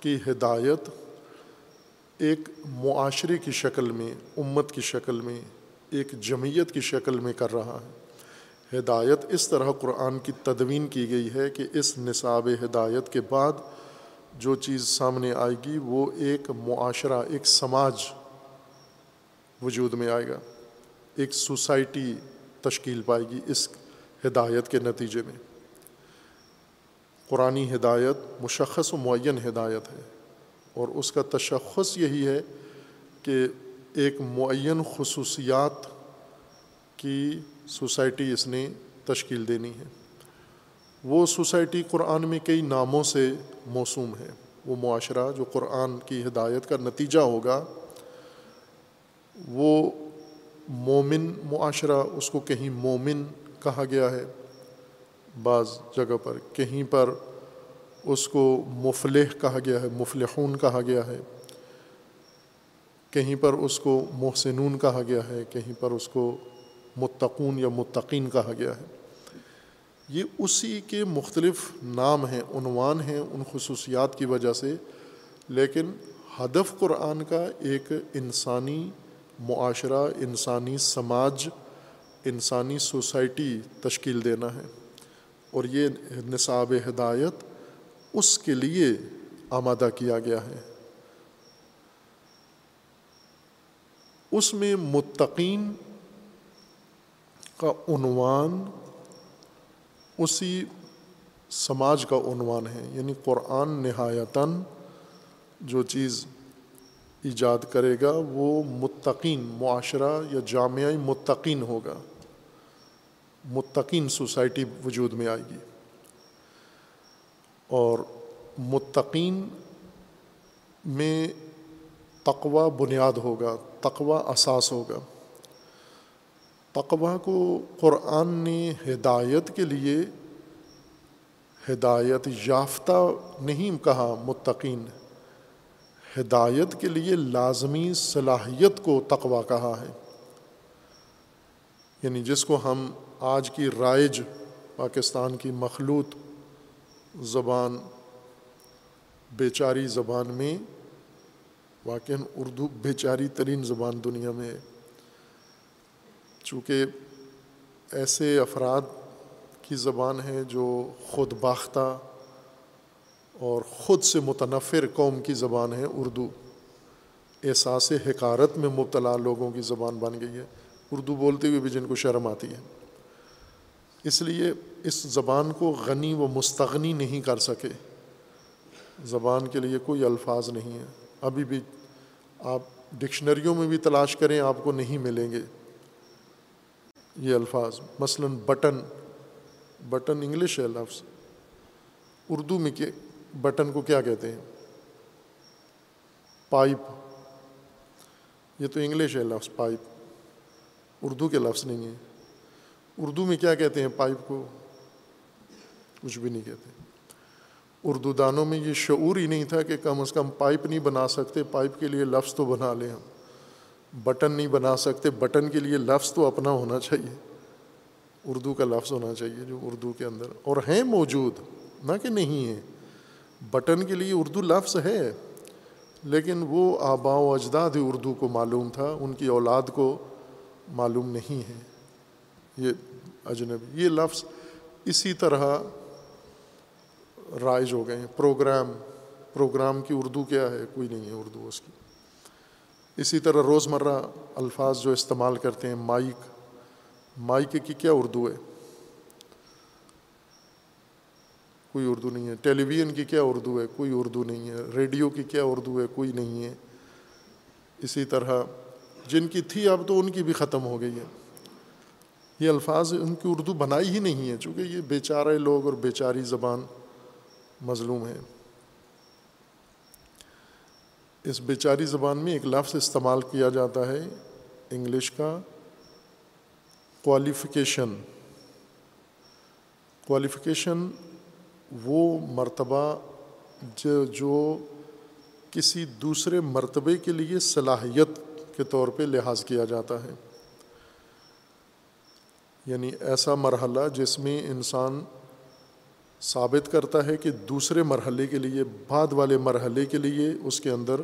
کی ہدایت ایک معاشرے کی شکل میں، امت کی شکل میں، ایک جمعیت کی شکل میں کر رہا ہے۔ ہدایت اس طرح قرآن کی تدوین کی گئی ہے کہ اس نصاب ہدایت کے بعد جو چیز سامنے آئے گی، وہ ایک معاشرہ، ایک سماج وجود میں آئے گا۔ ایک سوسائٹی تشکیل پائے گی اس ہدایت کے نتیجے میں۔ قرآن ہدایت مشخص و معین ہدایت ہے اور اس کا تشخص یہی ہے کہ ایک معین خصوصیات کی سوسائٹی اس نے تشکیل دینی ہے۔ وہ سوسائٹی قرآن میں کئی ناموں سے موسوم ہے۔ وہ معاشرہ جو قرآن کی ہدایت کا نتیجہ ہوگا وہ مومن معاشرہ اس کو کہیں مومن کہا گیا ہے۔ بعض جگہ پر کہیں پر اس کو مفلح کہا گیا ہے، مفلحون کہا گیا ہے۔ کہیں پر اس کو محسنون کہا گیا ہے، کہیں پر اس کو متقون یا متقین کہا گیا ہے۔ یہ اسی کے مختلف نام ہیں، عنوان ہیں ان خصوصیات کی وجہ سے، لیکن ہدف قرآن کا ایک انسانی معاشرہ، انسانی سماج، انسانی سوسائٹی تشکیل دینا ہے۔ اور یہ نصاب ہدایت اس کے لیے آمادہ کیا گیا ہے۔ اس میں متقین کا عنوان، اسی سماج کا عنوان ہے۔ یعنی قرآن نہایتاً جو چیز ایجاد کرے گا، وہ متقین، معاشرہ یا جامعہ متقین ہوگا۔ متقین سوسائٹی وجود میں آئے گی۔ اور متقین میں تقوی بنیاد ہوگا، تقوی اساس ہوگا۔ تقوا کو قرآن نے ہدایت کے لیے ہدایت یافتہ نہیں کہا، متقین۔ ہدایت کے لیے لازمی صلاحیت کو تقوا کہا ہے۔ یعنی جس کو ہم آج کی رائج پاکستان کی مخلوط زبان، بیچاری زبان میں واقع اردو بیچاری ترین زبان دنیا میں ہے۔ چونکہ ایسے افراد کی زبان ہے جو خود باختہ اور خود سے متنفر قوم کی زبان ہے اردو۔ احساس حکارت میں مبتلا لوگوں کی زبان بن گئی ہے۔ اردو بولتے ہوئے بھی جن کو شرم آتی ہے۔ اس لیے اس زبان کو غنی و مستغنی نہیں کر سکے۔ زبان کے لیے کوئی الفاظ نہیں ہے۔ ابھی بھی آپ ڈکشنریوں میں بھی تلاش کریں آپ کو نہیں ملیں گے۔ یہ الفاظ، مثلاً بٹن بٹن انگلش ہے لفظ۔ اردو میں کہ بٹن کو کیا کہتے ہیں؟ پائپ۔ یہ تو انگلش ہے لفظ، پائپ۔ اردو کے لفظ نہیں ہے اردو میں کیا کہتے ہیں پائپ کو؟ کچھ بھی نہیں کہتے۔ اردو دانوں میں یہ شعور ہی نہیں تھا کہ کم از کم پائپ نہیں بنا سکتے۔ پائپ کے لیے لفظ تو بنا لیں ہم۔ بٹن نہیں بنا سکتے۔ بٹن کے لیے لفظ تو اپنا ہونا چاہیے۔ اردو کا لفظ ہونا چاہیے جو اردو کے اندر، اور ہیں موجود۔ نہ کہ نہیں ہے بٹن کے لیے اردو لفظ ہے، لیکن وہ آبا و اجداد ہی اردو کو معلوم تھا، ان کی اولاد کو معلوم نہیں ہے۔ یہ اجنبی، یہ لفظ اسی طرح رائج ہو گئے۔ ہیں پروگرام پروگرام کی اردو کیا ہے؟ کوئی نہیں ہے اردو اس کی۔ اسی طرح روزمرہ الفاظ جو استعمال کرتے ہیں مائک مائک کی کیا اردو ہے؟ کوئی اردو نہیں ہے۔ ٹیلی ویژن کی کیا اردو ہے؟ کوئی اردو نہیں ہے۔ ریڈیو کی کیا اردو ہے؟ کوئی نہیں ہے۔ اسی طرح جن کی تھی اب تو ان کی بھی ختم ہو گئی ہے۔ یہ الفاظ ان کی اردو بنائی ہی نہیں ہے، چونکہ یہ بیچارے لوگ اور بیچاری زبان مظلوم ہے اس بیچاری زبان میں ایک لفظ استعمال کیا جاتا ہے، انگلش کا کوالیفیکیشن کوالیفیکیشن وہ مرتبہ جو جو کسی دوسرے مرتبے کے لیے صلاحیت کے طور پہ لحاظ کیا جاتا ہے۔ یعنی ایسا مرحلہ جس میں انسان ثابت کرتا ہے کہ دوسرے مرحلے کے لیے، بعد والے مرحلے کے لیے اس کے اندر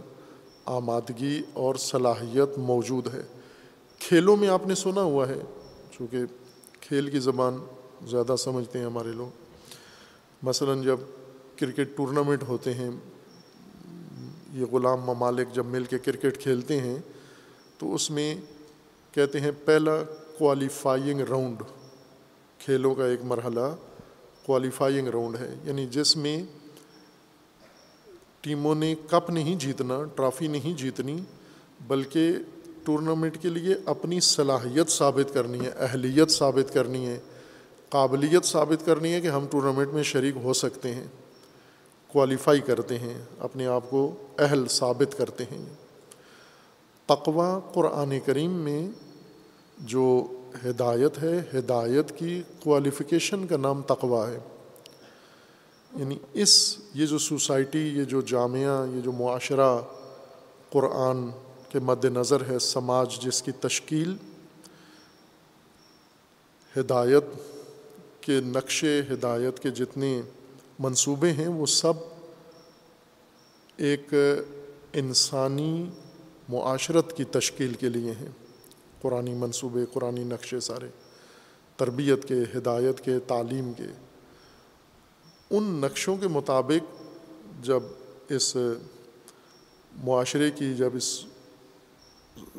آمادگی اور صلاحیت موجود ہے۔ کھیلوں میں آپ نے سنا ہوا ہے، چونکہ کھیل کی زبان زیادہ سمجھتے ہیں ہمارے لوگ۔ مثلاً جب کرکٹ ٹورنامنٹ ہوتے ہیں، یہ غلام ممالک جب مل کے کرکٹ کھیلتے ہیں، تو اس میں کہتے ہیں پہلا کوالیفائنگ راؤنڈ کھیلوں کا ایک مرحلہ کوالیفائنگ راؤنڈ ہے۔ یعنی جس میں ٹیموں نے کپ نہیں جیتنا، ٹرافی نہیں جیتنی، بلکہ ٹورنامنٹ کے لیے اپنی صلاحیت ثابت کرنی ہے، اہلیت ثابت کرنی ہے۔ قابلیت ثابت کرنی ہے کہ ہم ٹورنامنٹ میں شریک ہو سکتے ہیں کوالیفائی کرتے ہیں، اپنے آپ کو اہل ثابت کرتے ہیں۔ تقوا قرآن کریم میں جو ہدایت ہے، ہدایت کی کوالیفیکیشن کا نام تقوا ہے۔ یعنی اس، یہ جو سوسائٹی، یہ جو جامعہ، یہ جو معاشرہ قرآن کے مد نظر ہے، سماج جس کی تشکیل، ہدایت کے نقشے ہدایت کے جتنے منصوبے ہیں، وہ سب ایک انسانی معاشرت کی تشکیل کے لیے ہیں۔ قرآن منصوبے قرآن نقشے سارے، تربیت کے، ہدایت کے، تعلیم کے۔ ان نقشوں کے مطابق جب اس معاشرے کی، جب اس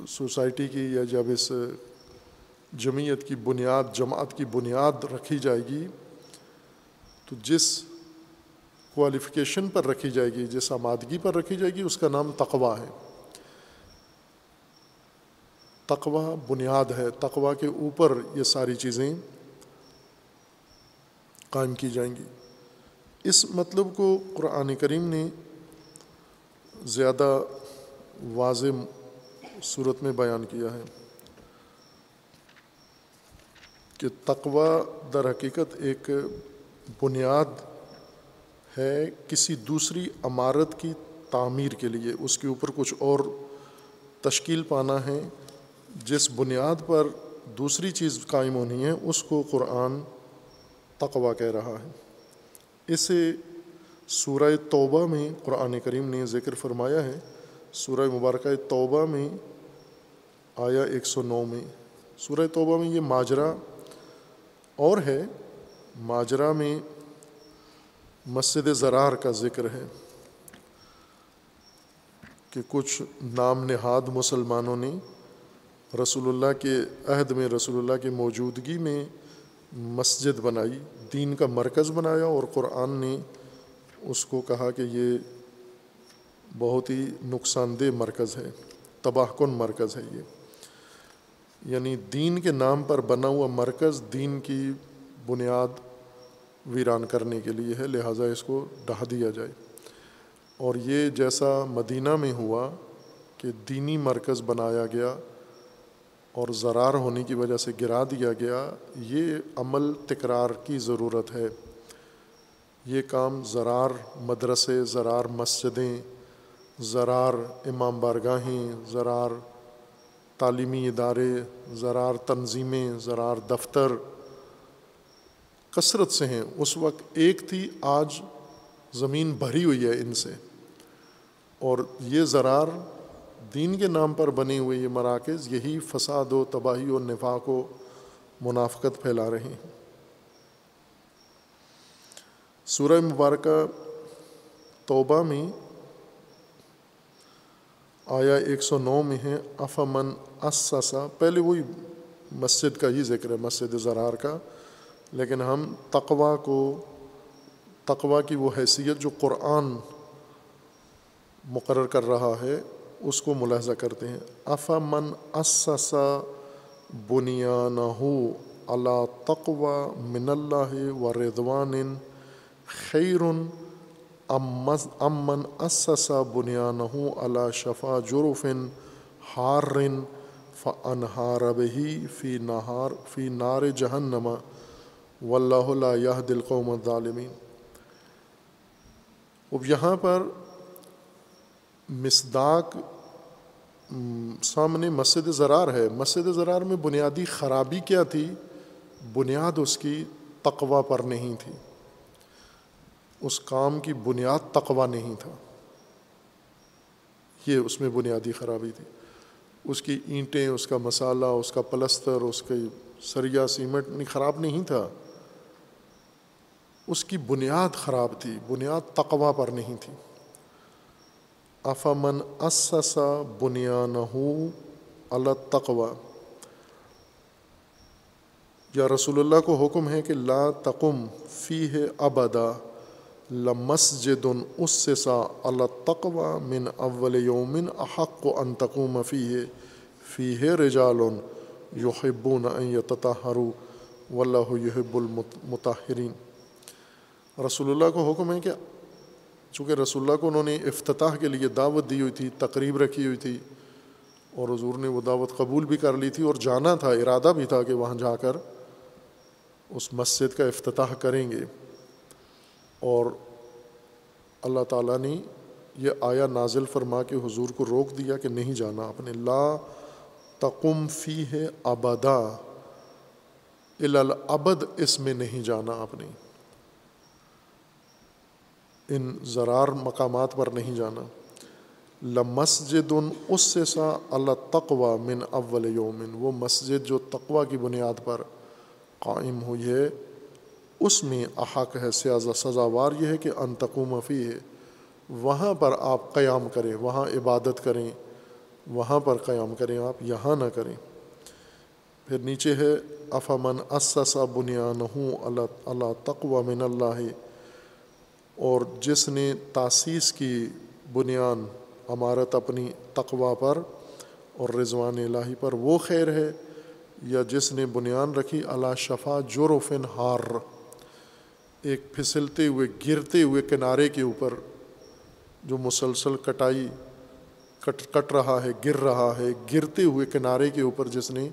سوسائٹی کی یا جب اس جمعیت کی بنیاد، جماعت کی بنیاد رکھی جائے گی۔ تو جس کوالیفیکیشن پر رکھی جائے گی، جس آمادگی پر رکھی جائے گی، اس کا نام تقوا ہے۔ تقوا بنیاد ہے تقوا کے اوپر یہ ساری چیزیں قائم کی جائیں گی۔ اس مطلب کو قرآن کریم نے زیادہ واضح صورت میں بیان کیا ہے۔ کہ تقوا در حقیقت ایک بنیاد ہے کسی دوسری عمارت کی تعمیر کے لیے۔ اس کے اوپر کچھ اور تشکیل پانا ہے۔ جس بنیاد پر دوسری چیز قائم ہونی ہے، اس کو قرآن تقوا کہہ رہا ہے۔ اسے سورہ توبہ میں قرآن کریم نے ذکر فرمایا ہے۔ سورہ مبارکہ توبہ میں آیا ایک سو نو میں۔ سورہ توبہ میں یہ ماجرا اور ہے ماجرا میں مسجد زرار کا ذکر ہے کہ کچھ نام نہاد مسلمانوں نے رسول اللہ کے عہد میں، رسول اللہ کی موجودگی میں مسجد بنائی، دین کا مرکز بنایا اور قرآن نے اس کو کہا کہ یہ بہت ہی نقصان دہ مرکز ہے، تباہ کن مرکز ہے یہ۔ یعنی دین کے نام پر بنا ہوا مرکز دین کی بنیاد ویران کرنے کے لیے ہے، لہٰذا اس کو ڈھا دیا جائے۔ اور یہ جیسا مدینہ میں ہوا کہ دینی مرکز بنایا گیا اور زرار ہونے کی وجہ سے گرا دیا گیا، یہ عمل تکرار کی ضرورت ہے۔ یہ کام زرار مدرسے زرار مسجدیں زرار امام بارگاہیں زرار تعلیمی ادارے، زرار تنظیمیں، زرار دفتر کثرت سے ہیں۔ اس وقت ایک تھی، آج زمین بھری ہوئی ہے ان سے۔ اور یہ زرار دین کے نام پر بنے ہوئے یہ مراکز، یہی فساد و تباہی و نفاق و منافقت پھیلا رہے ہیں۔ سورہ مبارکہ توبہ میں آیا ایک سو نو میں ہے، افامن اسسا پہلے وہی مسجد کا ہی ذکر ہے، مسجد زرار کا۔ لیکن ہم تقوا کو تقوا کی وہ حیثیت جو قرآن مقرر کر رہا ہے، اس کو ملاحظہ کرتے ہیں۔ افا من اسسا بنیانہ اللہ تقوا من اللہ و ردوان خیر امن اسسا بنیانہ اللہ شفا جرفن ہارن فنہار بہی فی نہار فی نار جہنما و اللہ یہ دل قوم ظالمین اب یہاں پر مصداق، سامنے مسجد زرار ہے۔ مسجد زرار میں بنیادی خرابی کیا تھی؟ بنیاد اس کی تقوا پر نہیں تھی۔ اس کام کی بنیاد تقوا نہیں تھا۔ یہ اس میں بنیادی خرابی تھی۔ اس کی اینٹیں، اس کا مسالہ، اس کا پلستر، اس کی سریا، سیمنٹ خراب نہیں تھا۔ اس کی بنیاد خراب تھی، بنیاد تقوا پر نہیں تھی۔ افامن اسسا بنیان التقوا یا رسول اللہ کو حکم ہے کہ لا تقم فی ہے ابدا۔ لمسجد اسسا التقوا من اول یومن احق و انتقوم فی ہے فی ہے رجال یحبون ان یتطہروا و اللہ یحب المطاہرین رسول اللہ کو حکم ہے کہ چونکہ رسول اللہ کو انہوں نے افتتاح کے لیے دعوت دی ہوئی تھی، تقریب رکھی ہوئی تھی، اور حضور نے وہ دعوت قبول بھی کر لی تھی اور جانا تھا، ارادہ بھی تھا کہ وہاں جا کر اس مسجد کا افتتاح کریں گے۔ اور اللہ تعالیٰ نے یہ آیا نازل فرما کے حضور کو روک دیا کہ نہیں جانا۔ آپ نے لا تقم فی ہے ابدا الابد، اس میں نہیں جانا آپ نے۔ ان زرار مقامات پر نہیں جانا۔ لمسجد اس سے سا اللہ تقوا من اول یومن، وہ مسجد جو تقوا کی بنیاد پر قائم ہوئی ہے۔ اس میں احق ہے سیاض سزاوار یہ ہے کہ انتقوم فی ہے وہاں پر آپ قیام کریں، وہاں عبادت کریں، وہاں پر قیام کریں، آپ یہاں نہ کریں۔ پھر نیچے ہے افامن اسسا بنیان ہوں اللہ اللہ تقوا من اللہ، اور جس نے تاسیس کی بنیان عمارت اپنی تقوا پر اور رضوان الہی پر، وہ خیر ہے، یا جس نے بنیان رکھی اللہ شفا جورفن ہار۔ ایک پھسلتے ہوئے، گرتے ہوئے کنارے کے اوپر جو مسلسل کٹائی کٹ کٹ رہا ہے، گر رہا ہے، گرتے ہوئے کنارے کے اوپر جس نے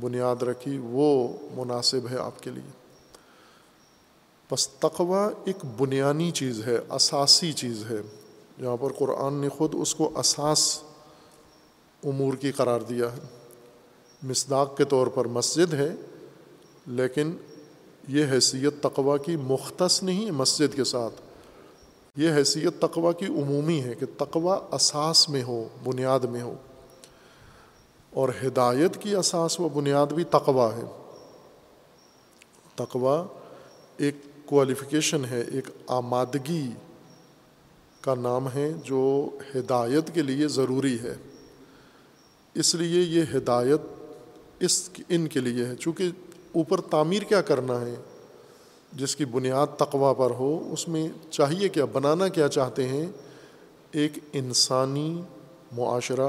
بنیاد رکھی، وہ مناسب ہے آپ کے لیے۔ بس تقوا ایک بنیانی چیز ہے، اساسی چیز ہے۔ جہاں پر قرآن نے خود اس کو اساس امور کی قرار دیا ہے۔ مصداق کے طور پر مسجد ہے، لیکن یہ حیثیت تقوا کی مختص نہیں ہے مسجد کے ساتھ، یہ حیثیت تقوا کی عمومی ہے کہ تقوا اساس میں ہو، بنیاد میں ہو۔ اور ہدایت کی اساس و بنیاد بھی تقوا ہے۔ تقوا ایک کوالیفیکیشن ہے، ایک آمادگی کا نام ہے جو ہدایت کے لیے ضروری ہے۔ اس لیے یہ ہدایت اس ان کے لیے ہے، چونکہ اوپر تعمیر کیا کرنا ہے؟ جس کی بنیاد تقوا پر ہو، اس میں چاہیے کیا، بنانا کیا چاہتے ہیں؟ ایک انسانی معاشرہ،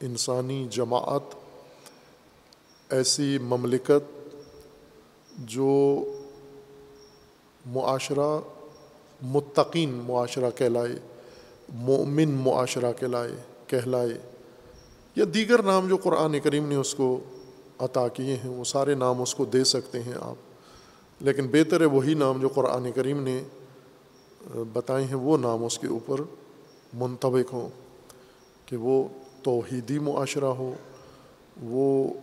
انسانی جماعت، ایسی مملکت جو معاشرہ، متقین معاشرہ کہلائے مومن معاشرہ کہلائے کہلائے، یا دیگر نام جو قرآن کریم نے اس کو عطا کیے ہیں، وہ سارے نام اس کو دے سکتے ہیں آپ۔ لیکن بہتر ہے وہی نام جو قرآن کریم نے بتائے ہیں، وہ نام اس کے اوپر منطبق ہوں کہ وہ توحیدی معاشرہ ہو، وہ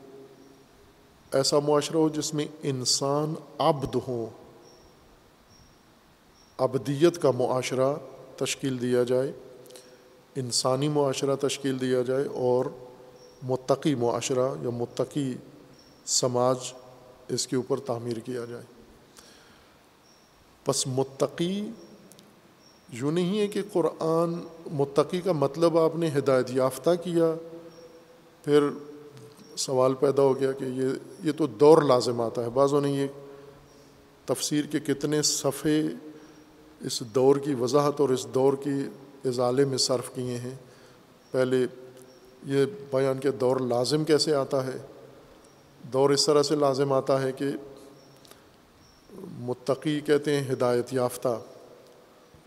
ایسا معاشرہ ہو جس میں انسان عبد ہوں ابدیت کا معاشرہ تشکیل دیا جائے، انسانی معاشرہ تشکیل دیا جائے اور متقی معاشرہ یا متقی سماج اس کے اوپر تعمیر کیا جائے۔ پس متقی یوں نہیں ہے کہ قرآن متقی کا مطلب آپ نے ہدایت یافتہ کیا، پھر سوال پیدا ہو گیا کہ یہ یہ تو دور لازم آتا ہے بعضوں نے یہ تفسیر کے کتنے صفحے اس دور کی وضاحت اور اس دور کی اضالے میں صرف کیے ہیں۔ پہلے یہ بیان کے دور لازم کیسے آتا ہے؟ دور اس طرح سے لازم آتا ہے کہ متقی کہتے ہیں ہدایت یافتہ۔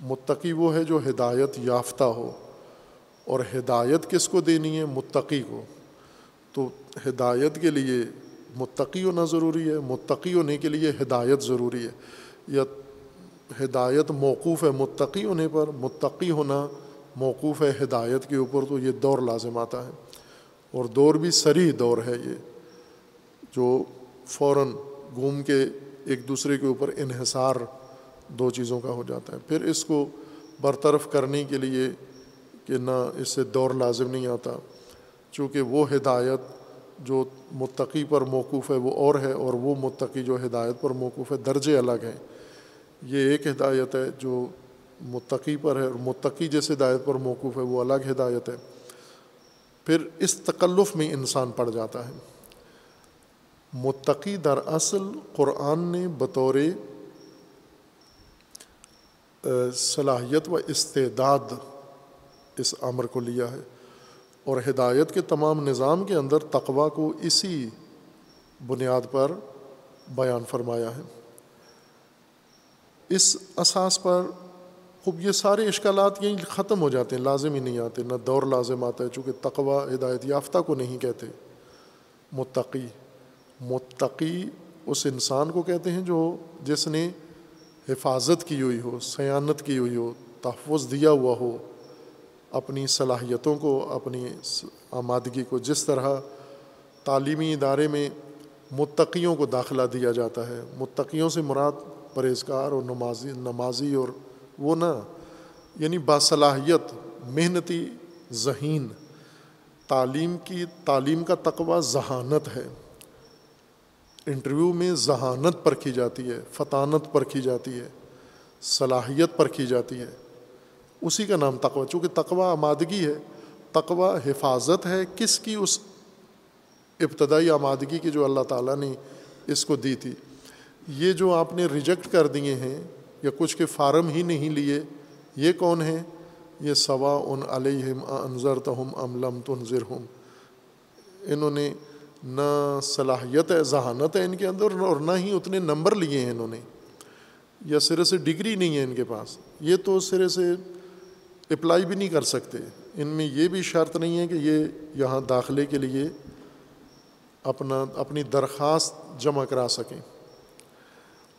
متقی وہ ہے جو ہدایت یافتہ ہو۔ اور ہدایت کس کو دینی ہے؟ متقی کو۔ تو ہدایت کے لیے متقی ہونا ضروری ہے، متقی ہونے کے لیے ہدایت ضروری ہے۔ یا ہدایت موقوف ہے متقی ہونے پر، متقی ہونا موقوف ہے ہدایت کے اوپر تو یہ دور لازم آتا ہے۔ اور دور بھی سری دور ہے یہ۔ جو فوراً گھوم کے ایک دوسرے کے اوپر انحصار دو چیزوں کا ہو جاتا ہے۔ پھر اس کو برطرف کرنے کے لیے کہ نہ اس سے دور لازم نہیں آتا، چونکہ وہ ہدایت جو متقی پر موقوف ہے وہ اور ہے، اور وہ متقی جو ہدایت پر موقوف ہے درجے الگ ہیں۔ یہ ایک ہدایت ہے جو متقی پر ہے اور متقی جس ہدایت پر موقوف ہے، وہ الگ ہدایت ہے۔ پھر اس تکلف میں انسان پڑ جاتا ہے۔ متقی در اصل قرآن نے بطور صلاحیت و استعداد اس امر کو لیا ہے۔ اور ہدایت کے تمام نظام کے اندر تقوا کو اسی بنیاد پر بیان فرمایا ہے۔ اس اساس پر خوب، یہ سارے اشکالات یہیں ختم ہو جاتے ہیں، لازم ہی نہیں آتے، نہ دور لازم آتا ہے، چونکہ تقوا ہدایت یافتہ کو نہیں کہتے۔ متقی متقی اس انسان کو کہتے ہیں جو جس نے حفاظت کی ہوئی ہو، سیانت کی ہوئی ہو، تحفظ دیا ہوا ہو، اپنی صلاحیتوں کو، اپنی آمادگی کو، جس طرح تعلیمی ادارے میں متقیوں کو داخلہ دیا جاتا ہے۔ متقیوں سے مراد پرہیزگار اور نمازی نمازی اور وہ نہ یعنی باصلاحیت، محنتی ذہین، تعلیم کی، تعلیم کا تقوی ذہانت ہے۔ انٹرویو میں ذہانت پرکھی جاتی ہے، فطانت پرکھی جاتی ہے، صلاحیت پرکھی جاتی ہے۔ اسی کا نام تقوی، چونکہ تقوی آمادگی ہے، تقوی حفاظت ہے، کس کی؟ اس ابتدائی آمادگی کی جو اللہ تعالیٰ نے اس کو دی تھی۔ یہ جو آپ نے ریجیکٹ کر دیے ہیں یا کچھ کے فارم ہی نہیں لیے، یہ کون ہیں؟ یہ سوا ان علیہم انضر تہم املم تنظر ہم انہوں نے نہ صلاحیت ہے ذہانت ہے ان کے اندر، اور نہ ہی اتنے نمبر لیے ہیں انہوں نے۔ یا سرے سے ڈگری نہیں ہے ان کے پاس۔ یہ تو سرے سے اپلائی بھی نہیں کر سکتے۔ ان میں یہ بھی شرط نہیں ہے کہ یہ یہاں داخلے کے لیے اپنا، اپنی درخواست جمع کرا سکیں۔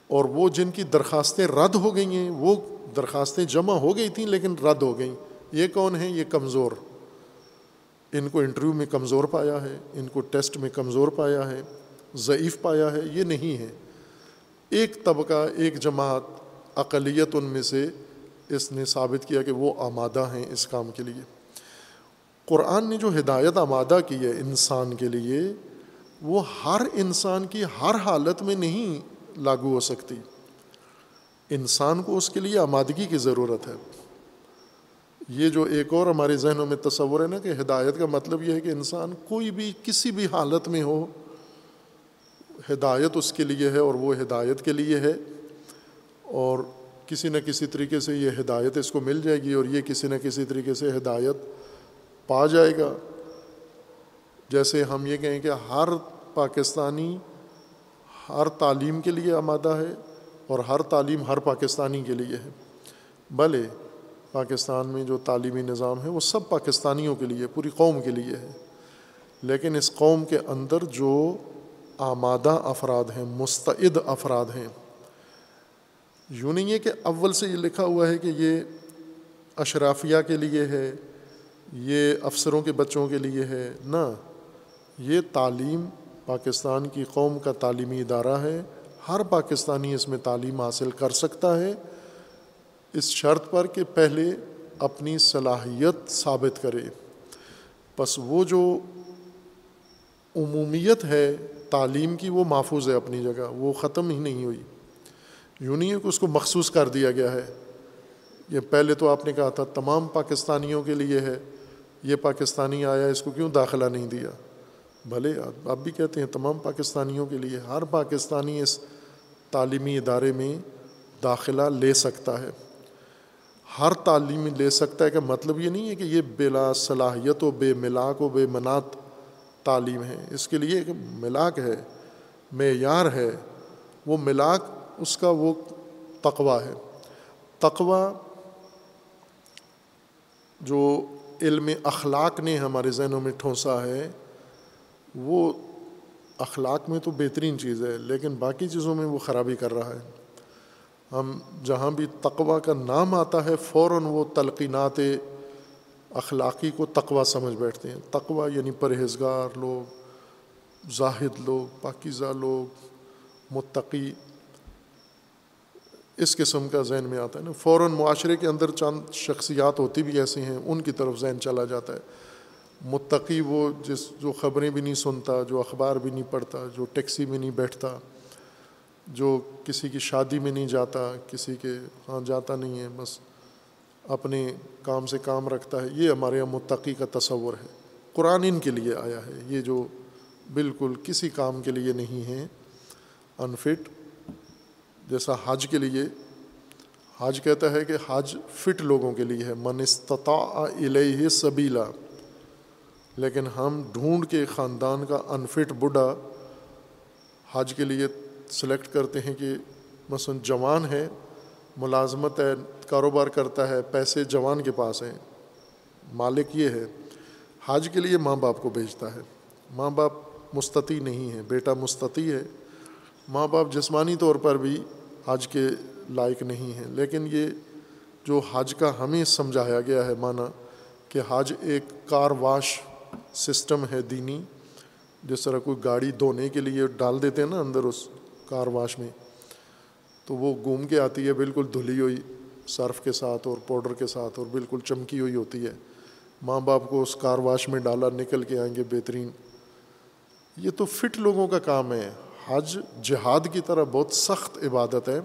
اور وہ جن کی درخواستیں رد ہو گئی ہیں، وہ درخواستیں جمع ہو گئی تھیں لیکن رد ہو گئیں۔ یہ کون ہیں؟ یہ کمزور۔ ان کو انٹرویو میں کمزور پایا ہے، ان کو ٹیسٹ میں کمزور پایا ہے، ضعیف پایا ہے، یہ نہیں ہے۔ ایک طبقہ، ایک جماعت اقلیت ان میں سے اس نے ثابت کیا کہ وہ آمادہ ہیں اس کام کے لیے۔ قرآن نے جو ہدایت آمادہ کی ہے انسان کے لیے، وہ ہر انسان کی ہر حالت میں نہیں لاگو ہو سکتی۔ انسان کو اس کے لیے آمادگی کی ضرورت ہے۔ یہ جو ایک اور ہمارے ذہنوں میں تصور ہے نا کہ ہدایت کا مطلب یہ ہے کہ انسان کوئی بھی، کسی بھی حالت میں ہو، ہدایت اس کے لیے ہے اور وہ ہدایت کے لیے ہے۔ اور کسی نہ کسی طریقے سے یہ ہدایت اس کو مل جائے گی اور یہ کسی نہ کسی طریقے سے ہدایت پا جائے گا۔ جیسے ہم یہ کہیں کہ ہر پاکستانی ہر تعلیم کے لیے آمادہ ہے اور ہر تعلیم ہر پاکستانی کے لیے ہے۔ بھلے پاکستان میں جو تعلیمی نظام ہے وہ سب پاکستانیوں کے لیے، پوری قوم کے لیے ہے۔ لیکن اس قوم کے اندر جو آمادہ افراد ہیں، مستعد افراد ہیں، یوں نہیں ہے کہ اول سے یہ لکھا ہوا ہے کہ یہ اشرافیہ کے لیے ہے، یہ افسروں کے بچوں کے لیے ہے، نہ۔ یہ تعلیم پاکستان کی قوم کا تعلیمی ادارہ ہے۔ ہر پاکستانی اس میں تعلیم حاصل کر سکتا ہے۔ اس شرط پر کہ پہلے اپنی صلاحیت ثابت کرے۔ بس وہ جو عمومیت ہے، تعلیم کی، وہ محفوظ ہے اپنی جگہ۔ وہ ختم ہی نہیں ہوئی۔ یوں نہیں ہے کہ اس کو مخصوص کر دیا گیا ہے۔ یہ پہلے تو آپ نے کہا تھا، تمام پاکستانیوں کے لیے ہے۔ یہ پاکستانی آیا، اس کو کیوں داخلہ نہیں دیا؟ بھلے، آپ بھی کہتے ہیں تمام پاکستانیوں کے لیے ہر پاکستانی اس تعلیمی ادارے میں داخلہ لے سکتا ہے۔ ہر تعلیم لے سکتا ہے، کہ مطلب یہ نہیں ہے کہ یہ بلا صلاحیت و بے ملاک و بے منات تعلیم ہے۔ اس کے لیے ایک ملاک ہے، معیار ہے۔ وہ ملاک اس کا وہ تقوا ہے۔ تقوا جو علم اخلاق نے ہمارے ذہنوں میں ٹھونسا ہے وہ اخلاق میں تو بہترین چیز ہے، لیکن باقی چیزوں میں وہ خرابی کر رہا ہے۔ ہم جہاں بھی تقوا کا نام آتا ہے، فوراً وہ تلقینات اخلاقی کو تقوا سمجھ بیٹھتے ہیں۔ تقوا یعنی پرہیزگار لوگ، زاہد لوگ، پاکیزہ لوگ، متقی۔ اس قسم کا ذہن میں آتا ہے نا۔ فوراً معاشرے کے اندر چند شخصیات ہوتی بھی ایسی ہیں، ان کی طرف ذہن چلا جاتا ہے۔ متقی وہ جس جو خبریں بھی نہیں سنتا، جو اخبار بھی نہیں پڑھتا، جو ٹیکسی میں نہیں بیٹھتا، جو کسی کی شادی میں نہیں جاتا، کسی کے ہاں جاتا نہیں ہے، بس اپنے کام سے کام رکھتا ہے، یہ ہمارے یہاں متقی کا تصور ہے۔ قرآن ان کے لیے آیا ہے، یہ جو بالکل کسی کام کے لیے نہیں ہے انفٹ جیسا حج کے لیے۔ حج کہتا ہے کہ حج فٹ لوگوں کے لیے ہے۔ من استطاع الیہ سبیلا لیکن ہم ڈھونڈ کے خاندان کا انفٹ بڈھا حج کے لیے سلیکٹ کرتے ہیں کہ مثلاً جوان ہے، ملازمت ہے، کاروبار کرتا ہے، پیسے جوان کے پاس ہیں۔ مالک یہ ہے، حج کے لیے ماں باپ کو بھیجتا ہے۔ ماں باپ مستطی نہیں ہے بیٹا مستطی ہے۔ ماں باپ جسمانی طور پر بھی حج کے لائق نہیں ہیں۔ لیکن یہ جو حج کا ہمیں سمجھایا گیا ہے مانا کہ حج ایک کار واش سسٹم ہے دینی، جس طرح کوئی گاڑی دھونے کے لیے ڈال دیتے ہیں نا اندر اس کار واش میں، تو وہ گھوم کے آتی ہے، بالکل دھلی ہوئی، صرف کے ساتھ اور پاؤڈر کے ساتھ اور بالکل چمکی ہوئی ہوتی ہے۔ ماں باپ کو اس کار واش میں ڈالا، نکل کے آئیں گے بہترین۔ یہ تو فٹ لوگوں کا کام ہے۔ حج جہاد کی طرح بہت سخت عبادت ہے۔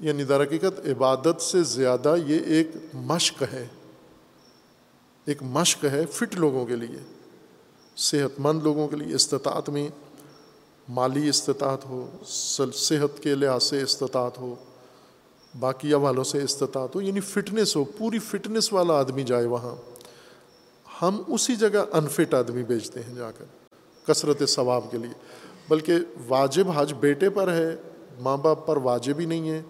یعنی در حقیقت عبادت سے زیادہ یہ ایک مشق ہے۔ ایک مشق ہے فٹ لوگوں کے لیے۔ صحت مند لوگوں کے لیے استطاعت میں مالی استطاعت ہو صحت کے لحاظ سے استطاعت ہو، باقی حوالوں سے استطاعت ہو یعنی فٹنس ہو، پوری فٹنس والا آدمی جائے وہاں۔ ہم اسی جگہ انفٹ آدمی بیچتے ہیں جا کر، کثرت ثواب کے لیے۔ بلکہ واجب حج بیٹے پر ہے، ماں باپ پر واجب ہی نہیں ہے،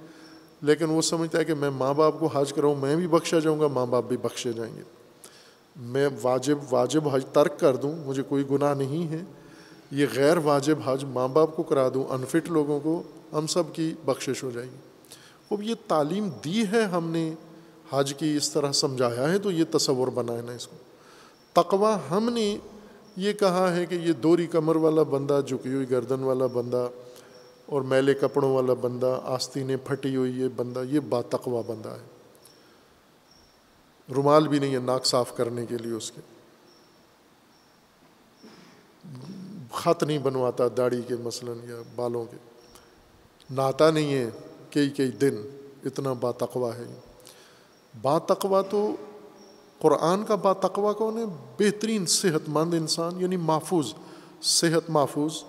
لیکن وہ سمجھتا ہے کہ میں ماں باپ کو حج کراؤں، میں بھی بخشا جاؤں گا، ماں باپ بھی بخشے جائیں گے۔ میں واجب واجب حج ترک کر دوں، مجھے کوئی گناہ نہیں ہے۔ یہ غیر واجب حج ماں باپ کو کرا دوں انفٹ لوگوں کو، ہم سب کی بخشش ہو جائے گی۔ اب یہ تعلیم دی ہے ہم نے، حج کی اس طرح سمجھایا ہے تو یہ تصور بنائے نا اس کو۔ تقوا ہم نے یہ کہا ہے کہ یہ دوری کمر والا بندہ، جھکی ہوئی گردن والا بندہ اور میلے کپڑوں والا بندہ آستینیں پھٹی ہوئی یہ بندہ، یہ با تقوا بندہ ہے۔ رومال بھی نہیں ہے ناک صاف کرنے کے لیے اس کے۔ خط نہیں بنواتا داڑھی کے مثلاً یا بالوں کے۔ ناتا نہیں ہے کئی کئی دن، اتنا با تقوا ہے۔ با تقوا تو قرآن کا با تقوا کون ہے؟ بہترین صحت مند انسان یعنی محفوظ۔ صحت محفوظ،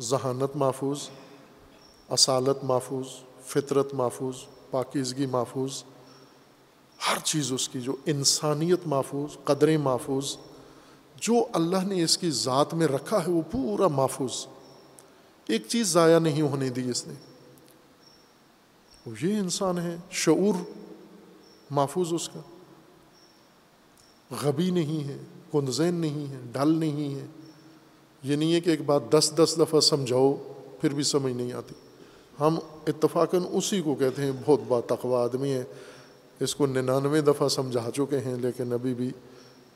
ذہانت محفوظ، اصالت محفوظ، فطرت محفوظ، پاکیزگی محفوظ۔ ہر چیز اس کی جو انسانیت محفوظ، قدریں محفوظ، جو اللہ نے اس کی ذات میں رکھا ہے وہ پورا محفوظ۔ ایک چیز ضائع نہیں ہونے دی اس نے۔ وہ یہ انسان ہے، شعور محفوظ اس کا۔ غبی نہیں ہے کنزین نہیں ہے ڈھل نہیں ہے۔ یہ نہیں ہے کہ ایک بات دس دس دفعہ سمجھاؤ، پھر بھی سمجھ نہیں آتی۔ ہم اتفاقاً اسی کو کہتے ہیں، بہت با تقوا آدمی ہے اس کو ننانوے دفعہ سمجھا چکے ہیں، لیکن ابھی بھی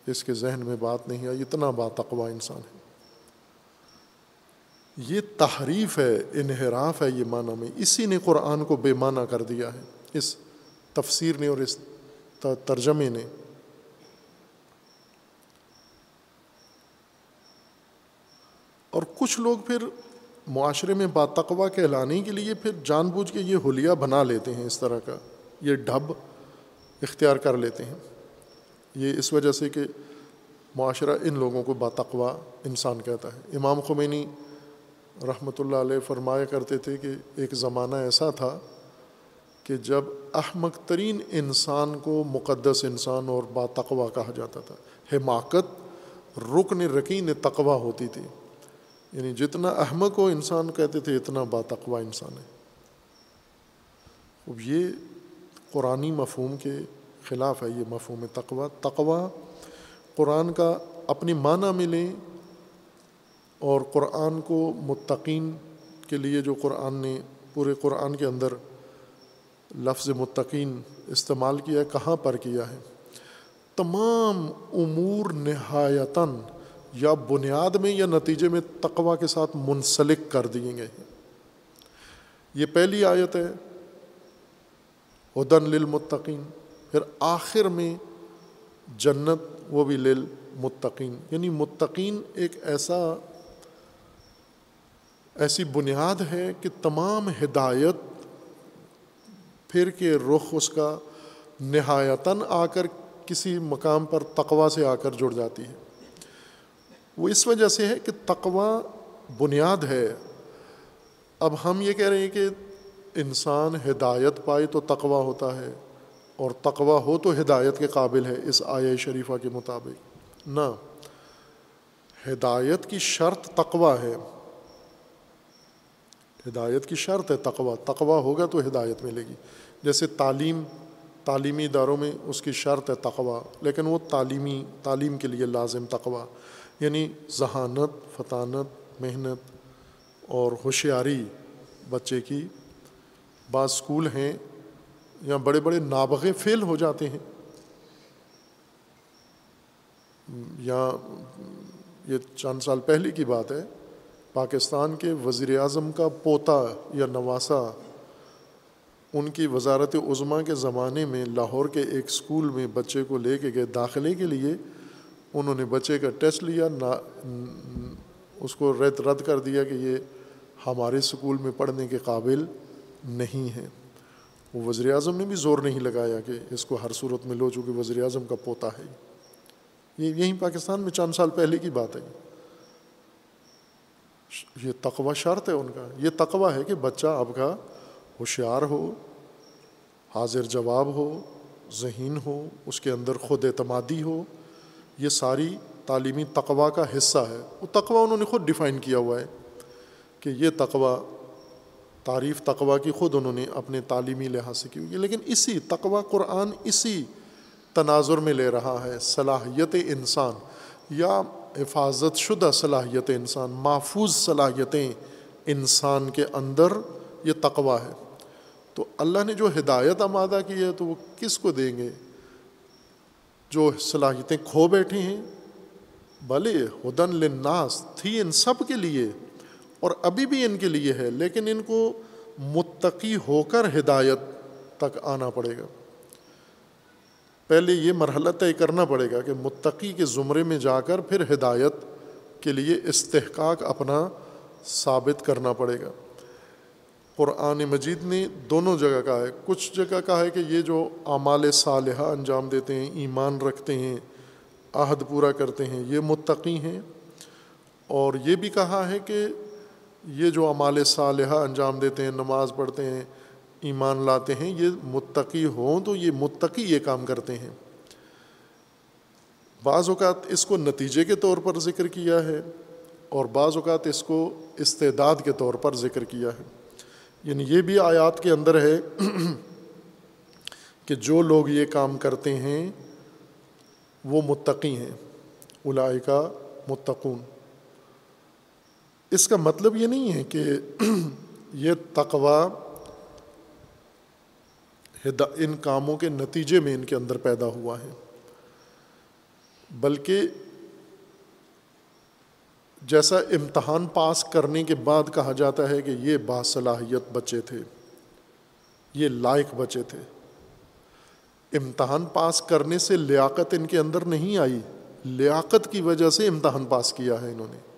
اس کے ذہن میں بات نہیں آئی۔ اتنا با تقوا انسان ہے۔ یہ تحریف ہے، انحراف ہے یہ معنی میں۔ اسی نے قرآن کو بے معنی کر دیا ہے۔ اس تفسیر نے اور اس ترجمے نے۔ اور کچھ لوگ پھر معاشرے میں باتقوا کہلانے کے لیے پھر جان بوجھ کے یہ حلیہ بنا لیتے ہیں اس طرح کا۔ یہ ڈھب اختیار کر لیتے ہیں۔ یہ اس وجہ سے کہ معاشرہ ان لوگوں کو باتقوا انسان کہتا ہے۔ امام خمینی رحمۃ اللہ علیہ فرمایا کرتے تھے کہ ایک زمانہ ایسا تھا کہ جب احمق ترین انسان کو مقدس انسان اور باتقوا کہا جاتا تھا۔ حماقت، رکن رکین تقوا ہوتی تھی۔ یعنی جتنا احمق ہو انسان کہتے تھے، اتنا باتقوا انسان ہے۔ اب یہ قرآن مفہوم کے خلاف ہے یہ مفہوم تقوا تقوا قرآن کا اپنی معنی میں لیں اور قرآن کو متقین کے لیے جو قرآن نے پورے قرآن کے اندر لفظ متقین استعمال کیا ہے، کہاں پر کیا ہے؟ تمام امور نہایتاً یا بنیاد میں یا نتیجے میں تقوا کے ساتھ منسلک کر دیے گئے ہیں۔ یہ پہلی آیت ہے۔ ہدن للمتقین۔ پھر آخر میں جنت وہ بھی للمتقین۔ یعنی متقین ایک ایسا، ایسی بنیاد ہے کہ تمام ہدایت پھر کے رخ اس کا نہایتاً آ کر کسی مقام پر تقوا سے آ کر جڑ جاتی ہے۔ وہ اس وجہ سے ہے کہ تقوا بنیاد ہے۔ اب ہم یہ کہہ رہے ہیں کہ انسان ہدایت پائے تو تقوا ہوتا ہے اور تقوا ہو تو ہدایت کے قابل ہے اس آیا شریفہ کے مطابق۔ نہ، ہدایت کی شرط تقوا ہے۔ ہدایت کی شرط ہے تقوا تقوا ہوگا تو ہدایت ملے گی۔ جیسے تعلیم، تعلیمی اداروں میں اس کی شرط ہے تقوا لیکن وہ تعلیمی، تعلیم کے لیے لازم تقوا یعنی ذہانت، فطانت، محنت اور ہوشیاری بچے کی بعض اسکول ہیں یا بڑے بڑے نابغے فیل ہو جاتے ہیں۔ یا یہ چند سال پہلے کی بات ہے، پاکستان کے وزیر اعظم کا پوتا یا نواسا، ان کی وزارت عظما کے زمانے میں لاہور کے ایک اسکول میں بچے کو لے کے گئے داخلے کے لیے، انہوں نے بچے کا ٹیسٹ لیا، نا، اس کو رد رد کر دیا کہ یہ ہمارے اسکول میں پڑھنے کے قابل نہیں ہے۔ وہ وزیر اعظم نے بھی زور نہیں لگایا کہ اس کو ہر صورت میں لو، چونکہ وزیر اعظم کا پوتا ہے۔ یہ یہیں پاکستان میں چند سال پہلے کی بات ہے۔ یہ تقوی شرط ہے ان کا۔ یہ تقوی ہے کہ بچہ آپ کا ہوشیار ہو، حاضر جواب ہو، ذہین ہو، اس کے اندر خود اعتمادی ہو۔ یہ ساری تعلیمی تقوا کا حصہ ہے۔ وہ تقوی انہوں نے خود ڈیفائن کیا ہوا ہے کہ یہ تقوی تعریف تقوا کی خود انہوں نے اپنے تعلیمی لحاظ سے کی ہوئی لیکن اسی تقوا قرآن اسی تناظر میں لے رہا ہے، صلاحیت انسان، یا حفاظت شدہ صلاحیت انسان، محفوظ صلاحیتیں انسان کے اندر یہ تقوا ہے۔ تو اللہ نے جو ہدایت آمادہ کی ہے تو وہ کس کو دیں گے؟ جو صلاحیتیں کھو بیٹھے ہیں، بھلے ہدن لناس تھی ان سب کے لیے اور ابھی بھی ان کے لیے ہے، لیکن ان کو متقی ہو کر ہدایت تک آنا پڑے گا۔ پہلے یہ مرحلہ طے کرنا پڑے گا کہ متقی کے زمرے میں جا کر پھر ہدایت کے لیے استحقاق اپنا ثابت کرنا پڑے گا۔ قرآن مجید نے دونوں جگہ کہا ہے، کچھ جگہ کہا ہے کہ یہ جو اعمال صالحہ انجام دیتے ہیں، ایمان رکھتے ہیں، عہد پورا کرتے ہیں، یہ متقی ہیں۔ اور یہ بھی کہا ہے کہ یہ جو اعمال صالحہ انجام دیتے ہیں، نماز پڑھتے ہیں، ایمان لاتے ہیں، یہ متقی ہوں تو یہ متقی یہ کام کرتے ہیں۔ بعض اوقات اس کو نتیجے کے طور پر ذکر کیا ہے اور بعض اوقات اس کو استعداد کے طور پر ذکر کیا ہے۔ یعنی یہ بھی آیات کے اندر ہے کہ جو لوگ یہ کام کرتے ہیں، وہ متقی ہیں الائے کا متقون۔ اس کا مطلب یہ نہیں ہے کہ یہ تقوا ان کاموں کے نتیجے میں ان کے اندر پیدا ہوا ہے، بلکہ جیسا امتحان پاس کرنے کے بعد کہا جاتا ہے کہ یہ باصلاحیت بچے تھے، یہ لائق بچے تھے۔ امتحان پاس کرنے سے لیاقت ان کے اندر نہیں آئی، لیاقت کی وجہ سے امتحان پاس کیا ہے انہوں نے۔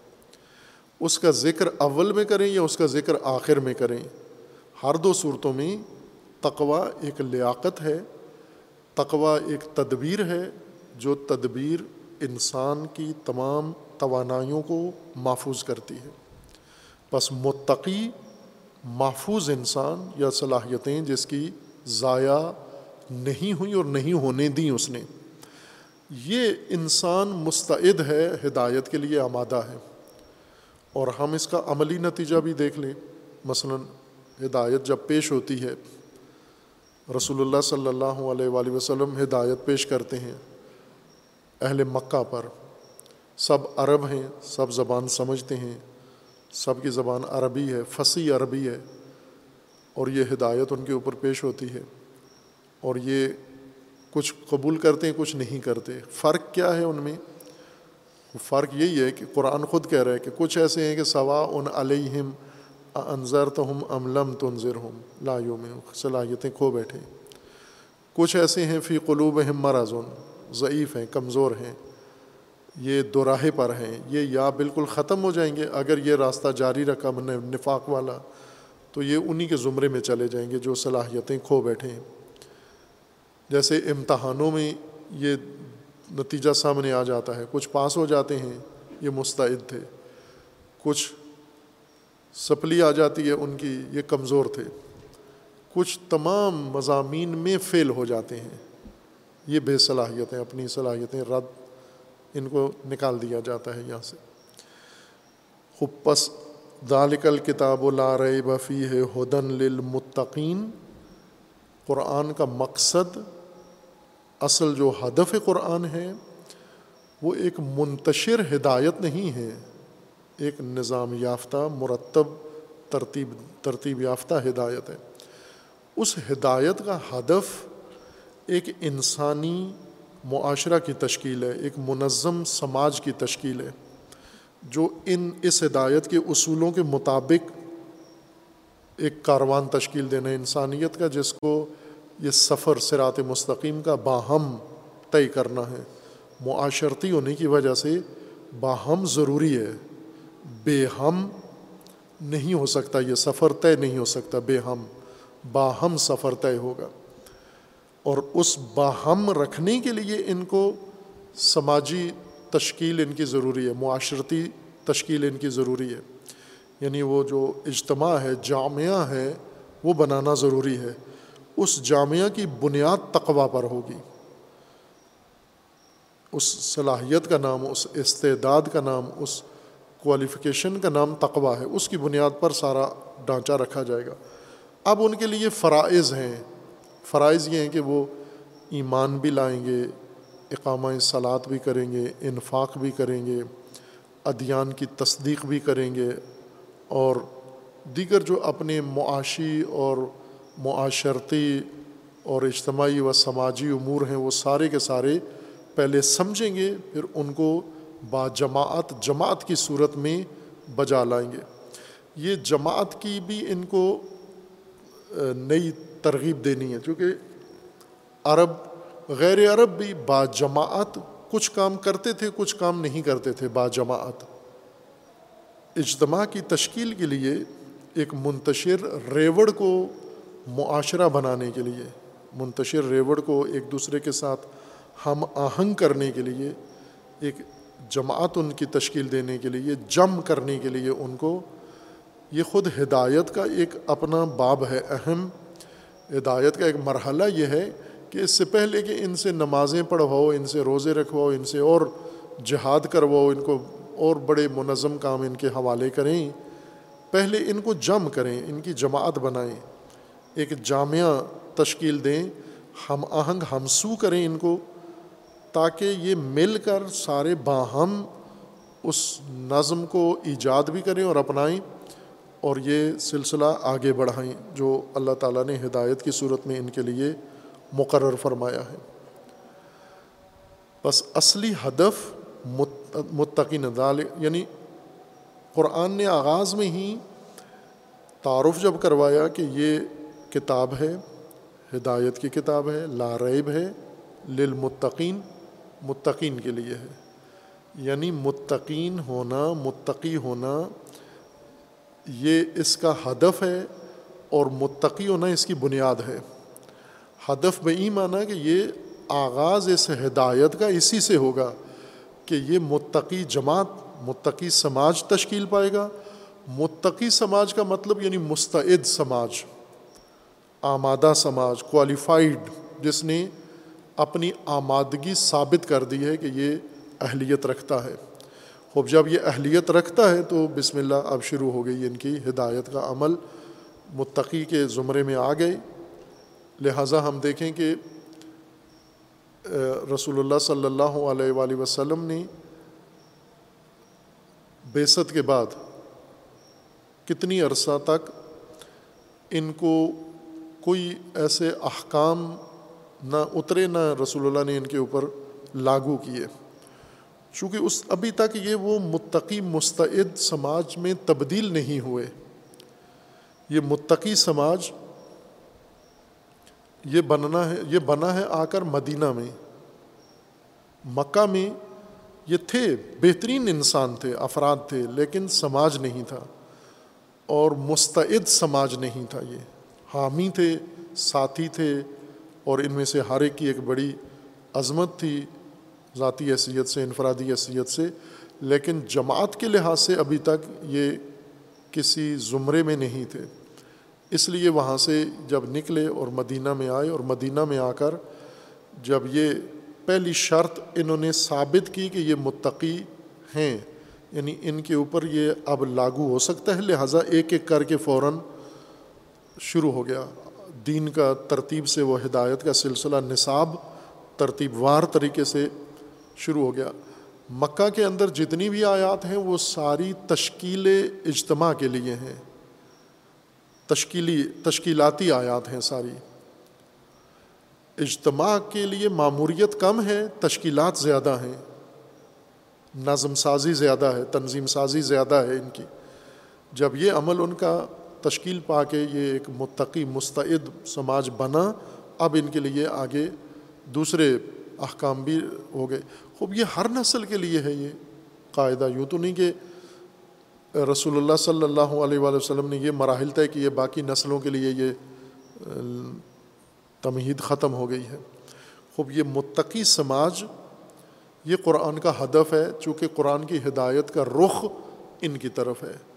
اس کا ذکر اول میں کریں یا اس کا ذکر آخر میں کریں؟ ہر دو صورتوں میں تقوا ایک لیاقت ہے تقوا ایک تدبیر ہے، جو تدبیر انسان کی تمام توانائیوں کو محفوظ کرتی ہے۔ بس متقی، محفوظ انسان یا صلاحیتیں جس کی ضائع نہیں ہوئی اور نہیں ہونے دیں اس نے۔ یہ انسان مستعد ہے، ہدایت کے لیے آمادہ ہے۔ اور ہم اس کا عملی نتیجہ بھی دیکھ لیں۔ مثلاً ہدایت جب پیش ہوتی ہے، رسول اللہ صلی اللہ علیہ وآلہ وسلم ہدایت پیش کرتے ہیں اہل مکہ پر۔ سب عرب ہیں، سب زبان سمجھتے ہیں۔ سب کی زبان عربی ہے، فصیح عربی ہے۔ اور یہ ہدایت ان کے اوپر پیش ہوتی ہے۔ اور یہ کچھ قبول کرتے ہیں، کچھ نہیں کرتے۔ فرق کیا ہے ان میں؟ فرق یہی ہے کہ قرآن خود کہہ رہا ہے کہ کچھ ایسے ہیں کہ سوا ان علیہم انضر تو ہم املم تنظر ہوں لایوں میں صلاحیتیں کھو بیٹھے کچھ ایسے ہیں فی قلوب ہم مرضن ضعیف ہیں، کمزور ہیں۔ یہ دوراہے پر ہیں، یہ یا بالکل ختم ہو جائیں گے اگر یہ راستہ جاری رکھا من نفاق والا، تو یہ انہی کے زمرے میں چلے جائیں گے جو صلاحیتیں کھو بیٹھے ہیں۔ جیسے امتحانوں میں یہ نتیجہ سامنے آ جاتا ہے۔ کچھ پاس ہو جاتے ہیں، یہ مستعد تھے۔ کچھ سپلی آ جاتی ہے، ان کی یہ کمزور تھے۔ کچھ تمام مضامین میں فیل ہو جاتے ہیں۔ یہ بے صلاحیتیں، اپنی صلاحیتیں رد ان کو نکال دیا جاتا ہے یہاں سے۔ خوب پس ذالک الکتاب و لار بفی ہے ہدن للمتقین۔ قرآن کا مقصد اصل جو ہدف قرآن ہے، وہ ایک منتشر ہدایت نہیں ہے۔ ایک نظام یافتہ، مرتب، ترتیب ترتیب یافتہ ہدایت ہے۔ اس ہدایت کا ہدف ایک انسانی معاشرہ کی تشکیل ہے، ایک منظم سماج کی تشکیل ہے، جو ان، اس ہدایت کے اصولوں کے مطابق ایک کاروان تشکیل دینا، انسانیت کا، جس کو یہ سفر سرات مستقیم کا باہم طے کرنا ہے۔ معاشرتی ہونے کی وجہ سے باہم ضروری ہے۔ بے ہم نہیں ہو سکتا، یہ سفر طے نہیں ہو سکتا۔ بے ہم، باہم سفر طے ہوگا۔ اور اس باہم رکھنے کے لیے ان کو سماجی تشکیل ان کی ضروری ہے، معاشرتی تشکیل ان کی ضروری ہے۔ یعنی وہ جو اجتماع ہے، جامعہ ہے، وہ بنانا ضروری ہے۔ اس جامعہ کی بنیاد تقوا پر ہوگی۔ اس صلاحیت کا نام، اس استعداد کا نام، اس کوالیفیکیشن کا نام تقوا ہے۔ اس کی بنیاد پر سارا ڈھانچہ رکھا جائے گا۔ اب ان کے لیے فرائض ہیں۔ فرائض یہ ہیں کہ وہ ایمان بھی لائیں گے، اقامہ صلات بھی کریں گے، انفاق بھی کریں گے، ادیان کی تصدیق بھی کریں گے اور دیگر جو اپنے معاشی اور معاشرتی اور اجتماعی و سماجی امور ہیں، وہ سارے کے سارے پہلے سمجھیں گے، پھر ان کو با جماعت جماعت کی صورت میں بجا لائیں گے۔ یہ جماعت کی بھی ان کو نئی ترغیب دینی ہے۔ چونکہ عرب، غیر عرب بھی با جماعت کچھ کام کرتے تھے، کچھ کام نہیں کرتے تھے با جماعت اجتماع کی تشکیل کے لیے ایک منتشر ریوڑ کو معاشرہ بنانے کے لیے، منتشر ریوڑ کو ایک دوسرے کے ساتھ ہم آہنگ کرنے کے لیے، ایک جماعت ان کی تشکیل دینے کے لیے، جم کرنے کے لیے ان کو، یہ خود ہدایت کا ایک اپنا باب ہے، اہم ہدایت کا ایک مرحلہ یہ ہے کہ اس سے پہلے کہ ان سے نمازیں پڑھواؤ ان سے روزے رکھواؤ ان سے اور جہاد کرواؤ ان کو اور بڑے منظم کام ان کے حوالے کریں، پہلے ان کو جم کریں، ان کی جماعت بنائیں۔ ایک جامعہ تشکیل دیں، ہم آہنگ ہمسو کریں ان کو، تاکہ یہ مل کر سارے باہم اس نظم کو ایجاد بھی کریں اور اپنائیں اور یہ سلسلہ آگے بڑھائیں، جو اللہ تعالیٰ نے ہدایت کی صورت میں ان کے لیے مقرر فرمایا ہے۔ بس اصلی ہدف متقین دال یعنی قرآن نے آغاز میں ہی تعارف جب کروایا کہ یہ کتاب ہے، ہدایت کی کتاب ہے لاریب ہے، للمتقین، متقین کے لیے ہے۔ یعنی متقین ہونا، متقی ہونا، یہ اس کا ہدف ہے اور متقی ہونا اس کی بنیاد ہے۔ ہدف میں ای مانا کہ یہ آغاز اس ہدایت کا اسی سے ہوگا کہ یہ متقی جماعت، متقی سماج تشکیل پائے گا۔ متقی سماج کا مطلب یعنی مستعد سماج۔ آمادہ سماج کوالیفائڈ جس نے اپنی آمادگی ثابت کر دی ہے کہ یہ اہلیت رکھتا ہے۔ خوب، جب یہ اہلیت رکھتا ہے تو بسم اللہ اب شروع ہو گئی ان کی ہدایت کا عمل۔ متقی کے زمرے میں آ گئے۔ لہٰذا ہم دیکھیں کہ رسول اللہ صلی اللہ علیہ وآلہ وسلم نے بیست کے بعد کتنی عرصہ تک ان کو کوئی ایسے احکام نہ اترے نہ رسول اللہ نے ان کے اوپر لاگو کیے۔ چونکہ اس ابھی تک یہ وہ متقی مستعد سماج میں تبدیل نہیں ہوئے۔ یہ متقی سماج یہ بننا ہے، یہ بنا ہے آ کر مدینہ میں۔ مکہ میں یہ تھے، بہترین انسان تھے، افراد تھے، لیکن سماج نہیں تھا۔ اور مستعد سماج نہیں تھا یہ۔ حامی تھے، ساتھی تھے، اور ان میں سے ہر ایک کی ایک بڑی عظمت تھی، ذاتی حیثیت سے، انفرادی حیثیت سے۔ لیکن جماعت کے لحاظ سے ابھی تک یہ کسی زمرے میں نہیں تھے۔ اس لیے وہاں سے جب نکلے اور مدینہ میں آئے، اور مدینہ میں آ کر جب یہ پہلی شرط انہوں نے ثابت کی کہ یہ متقی ہیں یعنی ان کے اوپر یہ اب لاگو ہو سکتا ہے، لہٰذا ایک ایک کر کے فوراً شروع ہو گیا۔ دین کا ترتیب سے وہ ہدایت کا سلسلہ نصاب ترتیب وار طریقے سے شروع ہو گیا۔ مکہ کے اندر جتنی بھی آیات ہیں وہ ساری تشکیل اجتماع کے لیے ہیں۔ تشکیلی، تشکیلاتی آیات ہیں ساری۔ اجتماع کے لیے معموریت کم ہے، تشکیلات زیادہ ہیں۔ نظم سازی زیادہ ہے، تنظیم سازی زیادہ ہے ان کی۔ جب یہ عمل ان کا تشکیل پا کے یہ ایک متقی مستعد سماج بنا، اب ان کے لیے آگے دوسرے احکام بھی ہو گئے۔ خوب، یہ ہر نسل کے لیے ہے یہ قاعدہ۔ یوں تو نہیں کہ رسول اللہ صلی اللہ علیہ وآلہ وسلم نے یہ مراحل طے کہ یہ باقی نسلوں کے لیے یہ تمہید ختم ہو گئی ہے۔ خوب، یہ متقی سماج، یہ قرآن کا ہدف ہے، چونکہ قرآن کی ہدایت کا رخ ان کی طرف ہے۔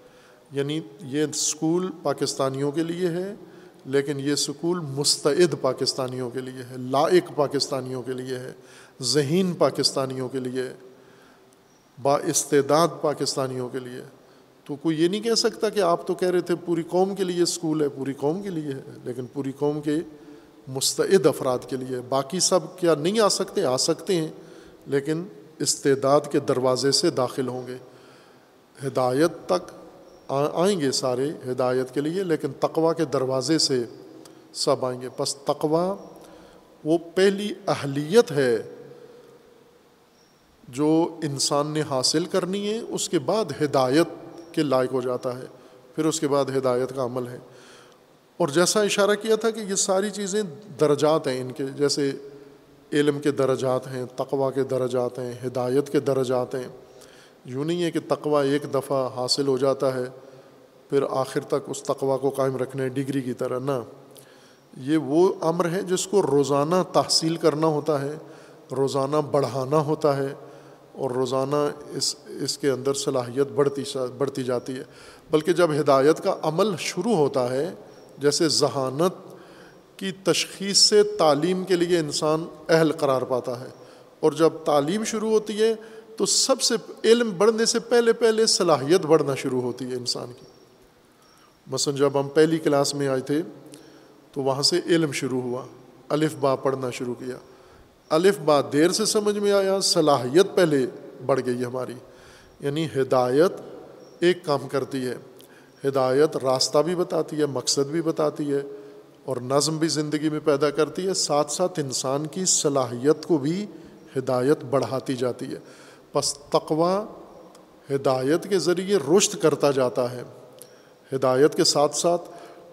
یعنی یہ اسکول پاکستانیوں کے لیے ہے، لیکن یہ سکول مستعد پاکستانیوں کے لیے ہے، لائق پاکستانیوں کے لیے ہے، ذہین پاکستانیوں کے لیے، با استعداد پاکستانیوں کے لیے۔ تو کوئی یہ نہیں کہہ سکتا کہ آپ تو کہہ رہے تھے پوری قوم کے لیے اسکول ہے، پوری قوم کے لیے ہے، لیکن پوری قوم کے مستعد افراد کے لیے۔ باقی سب کیا نہیں آ سکتے؟ آ سکتے ہیں، لیکن استعداد کے دروازے سے داخل ہوں گے۔ ہدایت تک آئیں گے سارے ہدایت کے لیے، لیکن تقوا کے دروازے سے سب آئیں گے۔ بس تقوا وہ پہلی اہلیت ہے جو انسان نے حاصل کرنی ہے، اس کے بعد ہدایت کے لائق ہو جاتا ہے، پھر اس کے بعد ہدایت کا عمل ہے۔ اور جیسا اشارہ کیا تھا کہ یہ ساری چیزیں درجات ہیں ان کے، جیسے علم کے درجات ہیں تقوا کے درجات ہیں، ہدایت کے درجات ہیں۔ یوں نہیں ہے کہ تقوا ایک دفعہ حاصل ہو جاتا ہے، پھر آخر تک اس تقوا کو قائم رکھنے ڈگری کی طرح۔ نہ، یہ وہ امر ہے جس کو روزانہ تحصیل کرنا ہوتا ہے، روزانہ بڑھانا ہوتا ہے، اور روزانہ اس اس کے اندر صلاحیت بڑھتی بڑھتی جاتی ہے۔ بلکہ جب ہدایت کا عمل شروع ہوتا ہے، جیسے ذہانت کی تشخیص سے تعلیم کے لیے انسان اہل قرار پاتا ہے، اور جب تعلیم شروع ہوتی ہے تو سب سے علم بڑھنے سے پہلے پہلے صلاحیت بڑھنا شروع ہوتی ہے انسان کی۔ مثلاً جب ہم پہلی کلاس میں آئے تھے تو وہاں سے علم شروع ہوا، الف با پڑھنا شروع کیا۔ الف با دیر سے سمجھ میں آیا، صلاحیت پہلے بڑھ گئی ہماری۔ یعنی ہدایت ایک کام کرتی ہے۔ ہدایت راستہ بھی بتاتی ہے، مقصد بھی بتاتی ہے، اور نظم بھی زندگی میں پیدا کرتی ہے۔ ساتھ ساتھ انسان کی صلاحیت کو بھی ہدایت بڑھاتی جاتی ہے۔ پس تقوا ہدایت کے ذریعے رشت کرتا جاتا ہے۔ ہدایت کے ساتھ ساتھ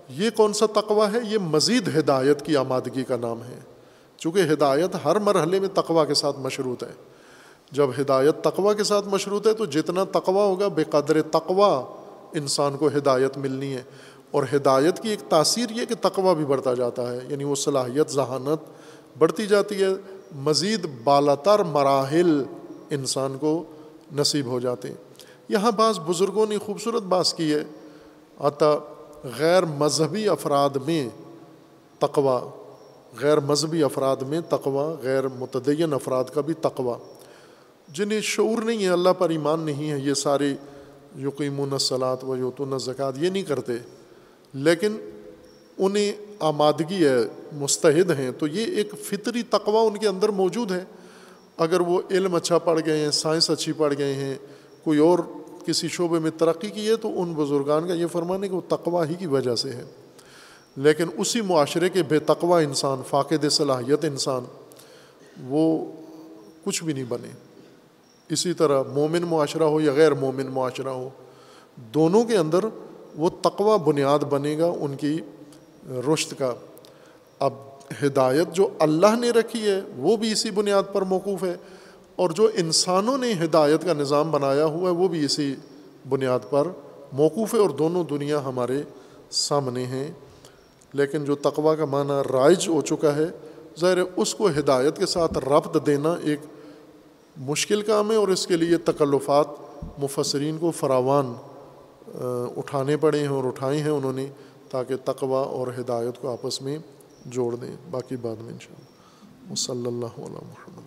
یہ کون سا تقوا ہے؟ یہ مزید ہدایت کی آمادگی کا نام ہے۔ چونکہ ہدایت ہر مرحلے میں تقوا کے ساتھ مشروط ہے۔ جب ہدایت تقوا کے ساتھ مشروط ہے تو جتنا تقوا ہوگا بے قدر تقوا انسان کو ہدایت ملنی ہے۔ اور ہدایت کی ایک تاثیر یہ کہ تقوا بھی بڑھتا جاتا ہے۔ یعنی وہ صلاحیت، ذہانت بڑھتی جاتی ہے۔ مزید بالا تر مراحل انسان کو نصیب ہو جاتے ہیں۔ یہاں بعض بزرگوں نے خوبصورت باس کی ہے عطا غیر مذہبی افراد میں تقوا غیر مذہبی افراد میں تقوا غیر متدین افراد کا بھی تقوا جنہیں شعور نہیں ہے، اللہ پر ایمان نہیں ہے، یہ سارے یقیم الصلاط و یوتون زکوٰۃ یہ نہیں کرتے۔ لیکن انہیں آمادگی ہے، مستحد ہیں۔ تو یہ ایک فطری تقوا ان کے اندر موجود ہے۔ اگر وہ علم اچھا پڑھ گئے ہیں، سائنس اچھی پڑھ گئے ہیں، کوئی اور کسی شعبے میں ترقی کی ہے تو ان بزرگان کا یہ فرمانے کہ وہ تقوا ہی کی وجہ سے ہے لیکن اسی معاشرے کے بے تقوا انسان، فاقد صلاحیت انسان، وہ کچھ بھی نہیں بنے۔ اسی طرح مومن معاشرہ ہو یا غیر مومن معاشرہ ہو، دونوں کے اندر وہ تقوا بنیاد بنے گا ان کی رشت کا۔ اب ہدایت جو اللہ نے رکھی ہے، وہ بھی اسی بنیاد پر موقوف ہے۔ اور جو انسانوں نے ہدایت کا نظام بنایا ہوا ہے، وہ بھی اسی بنیاد پر موقوف ہے۔ اور دونوں دنیا ہمارے سامنے ہیں۔ لیکن جو تقوا کا معنی رائج ہو چکا ہے، ظاہر اس کو ہدایت کے ساتھ ربط دینا ایک مشکل کام ہے۔ اور اس کے لیے تکلفات مفسرین کو فراوان اٹھانے پڑے ہیں اور اٹھائے ہیں انہوں نے، تاکہ تقوا اور ہدایت کو آپس میں جوڑ دیں باقی بعد میں انشاءاللہ۔ شاء اللہ صلی اللہ علیہ محمد۔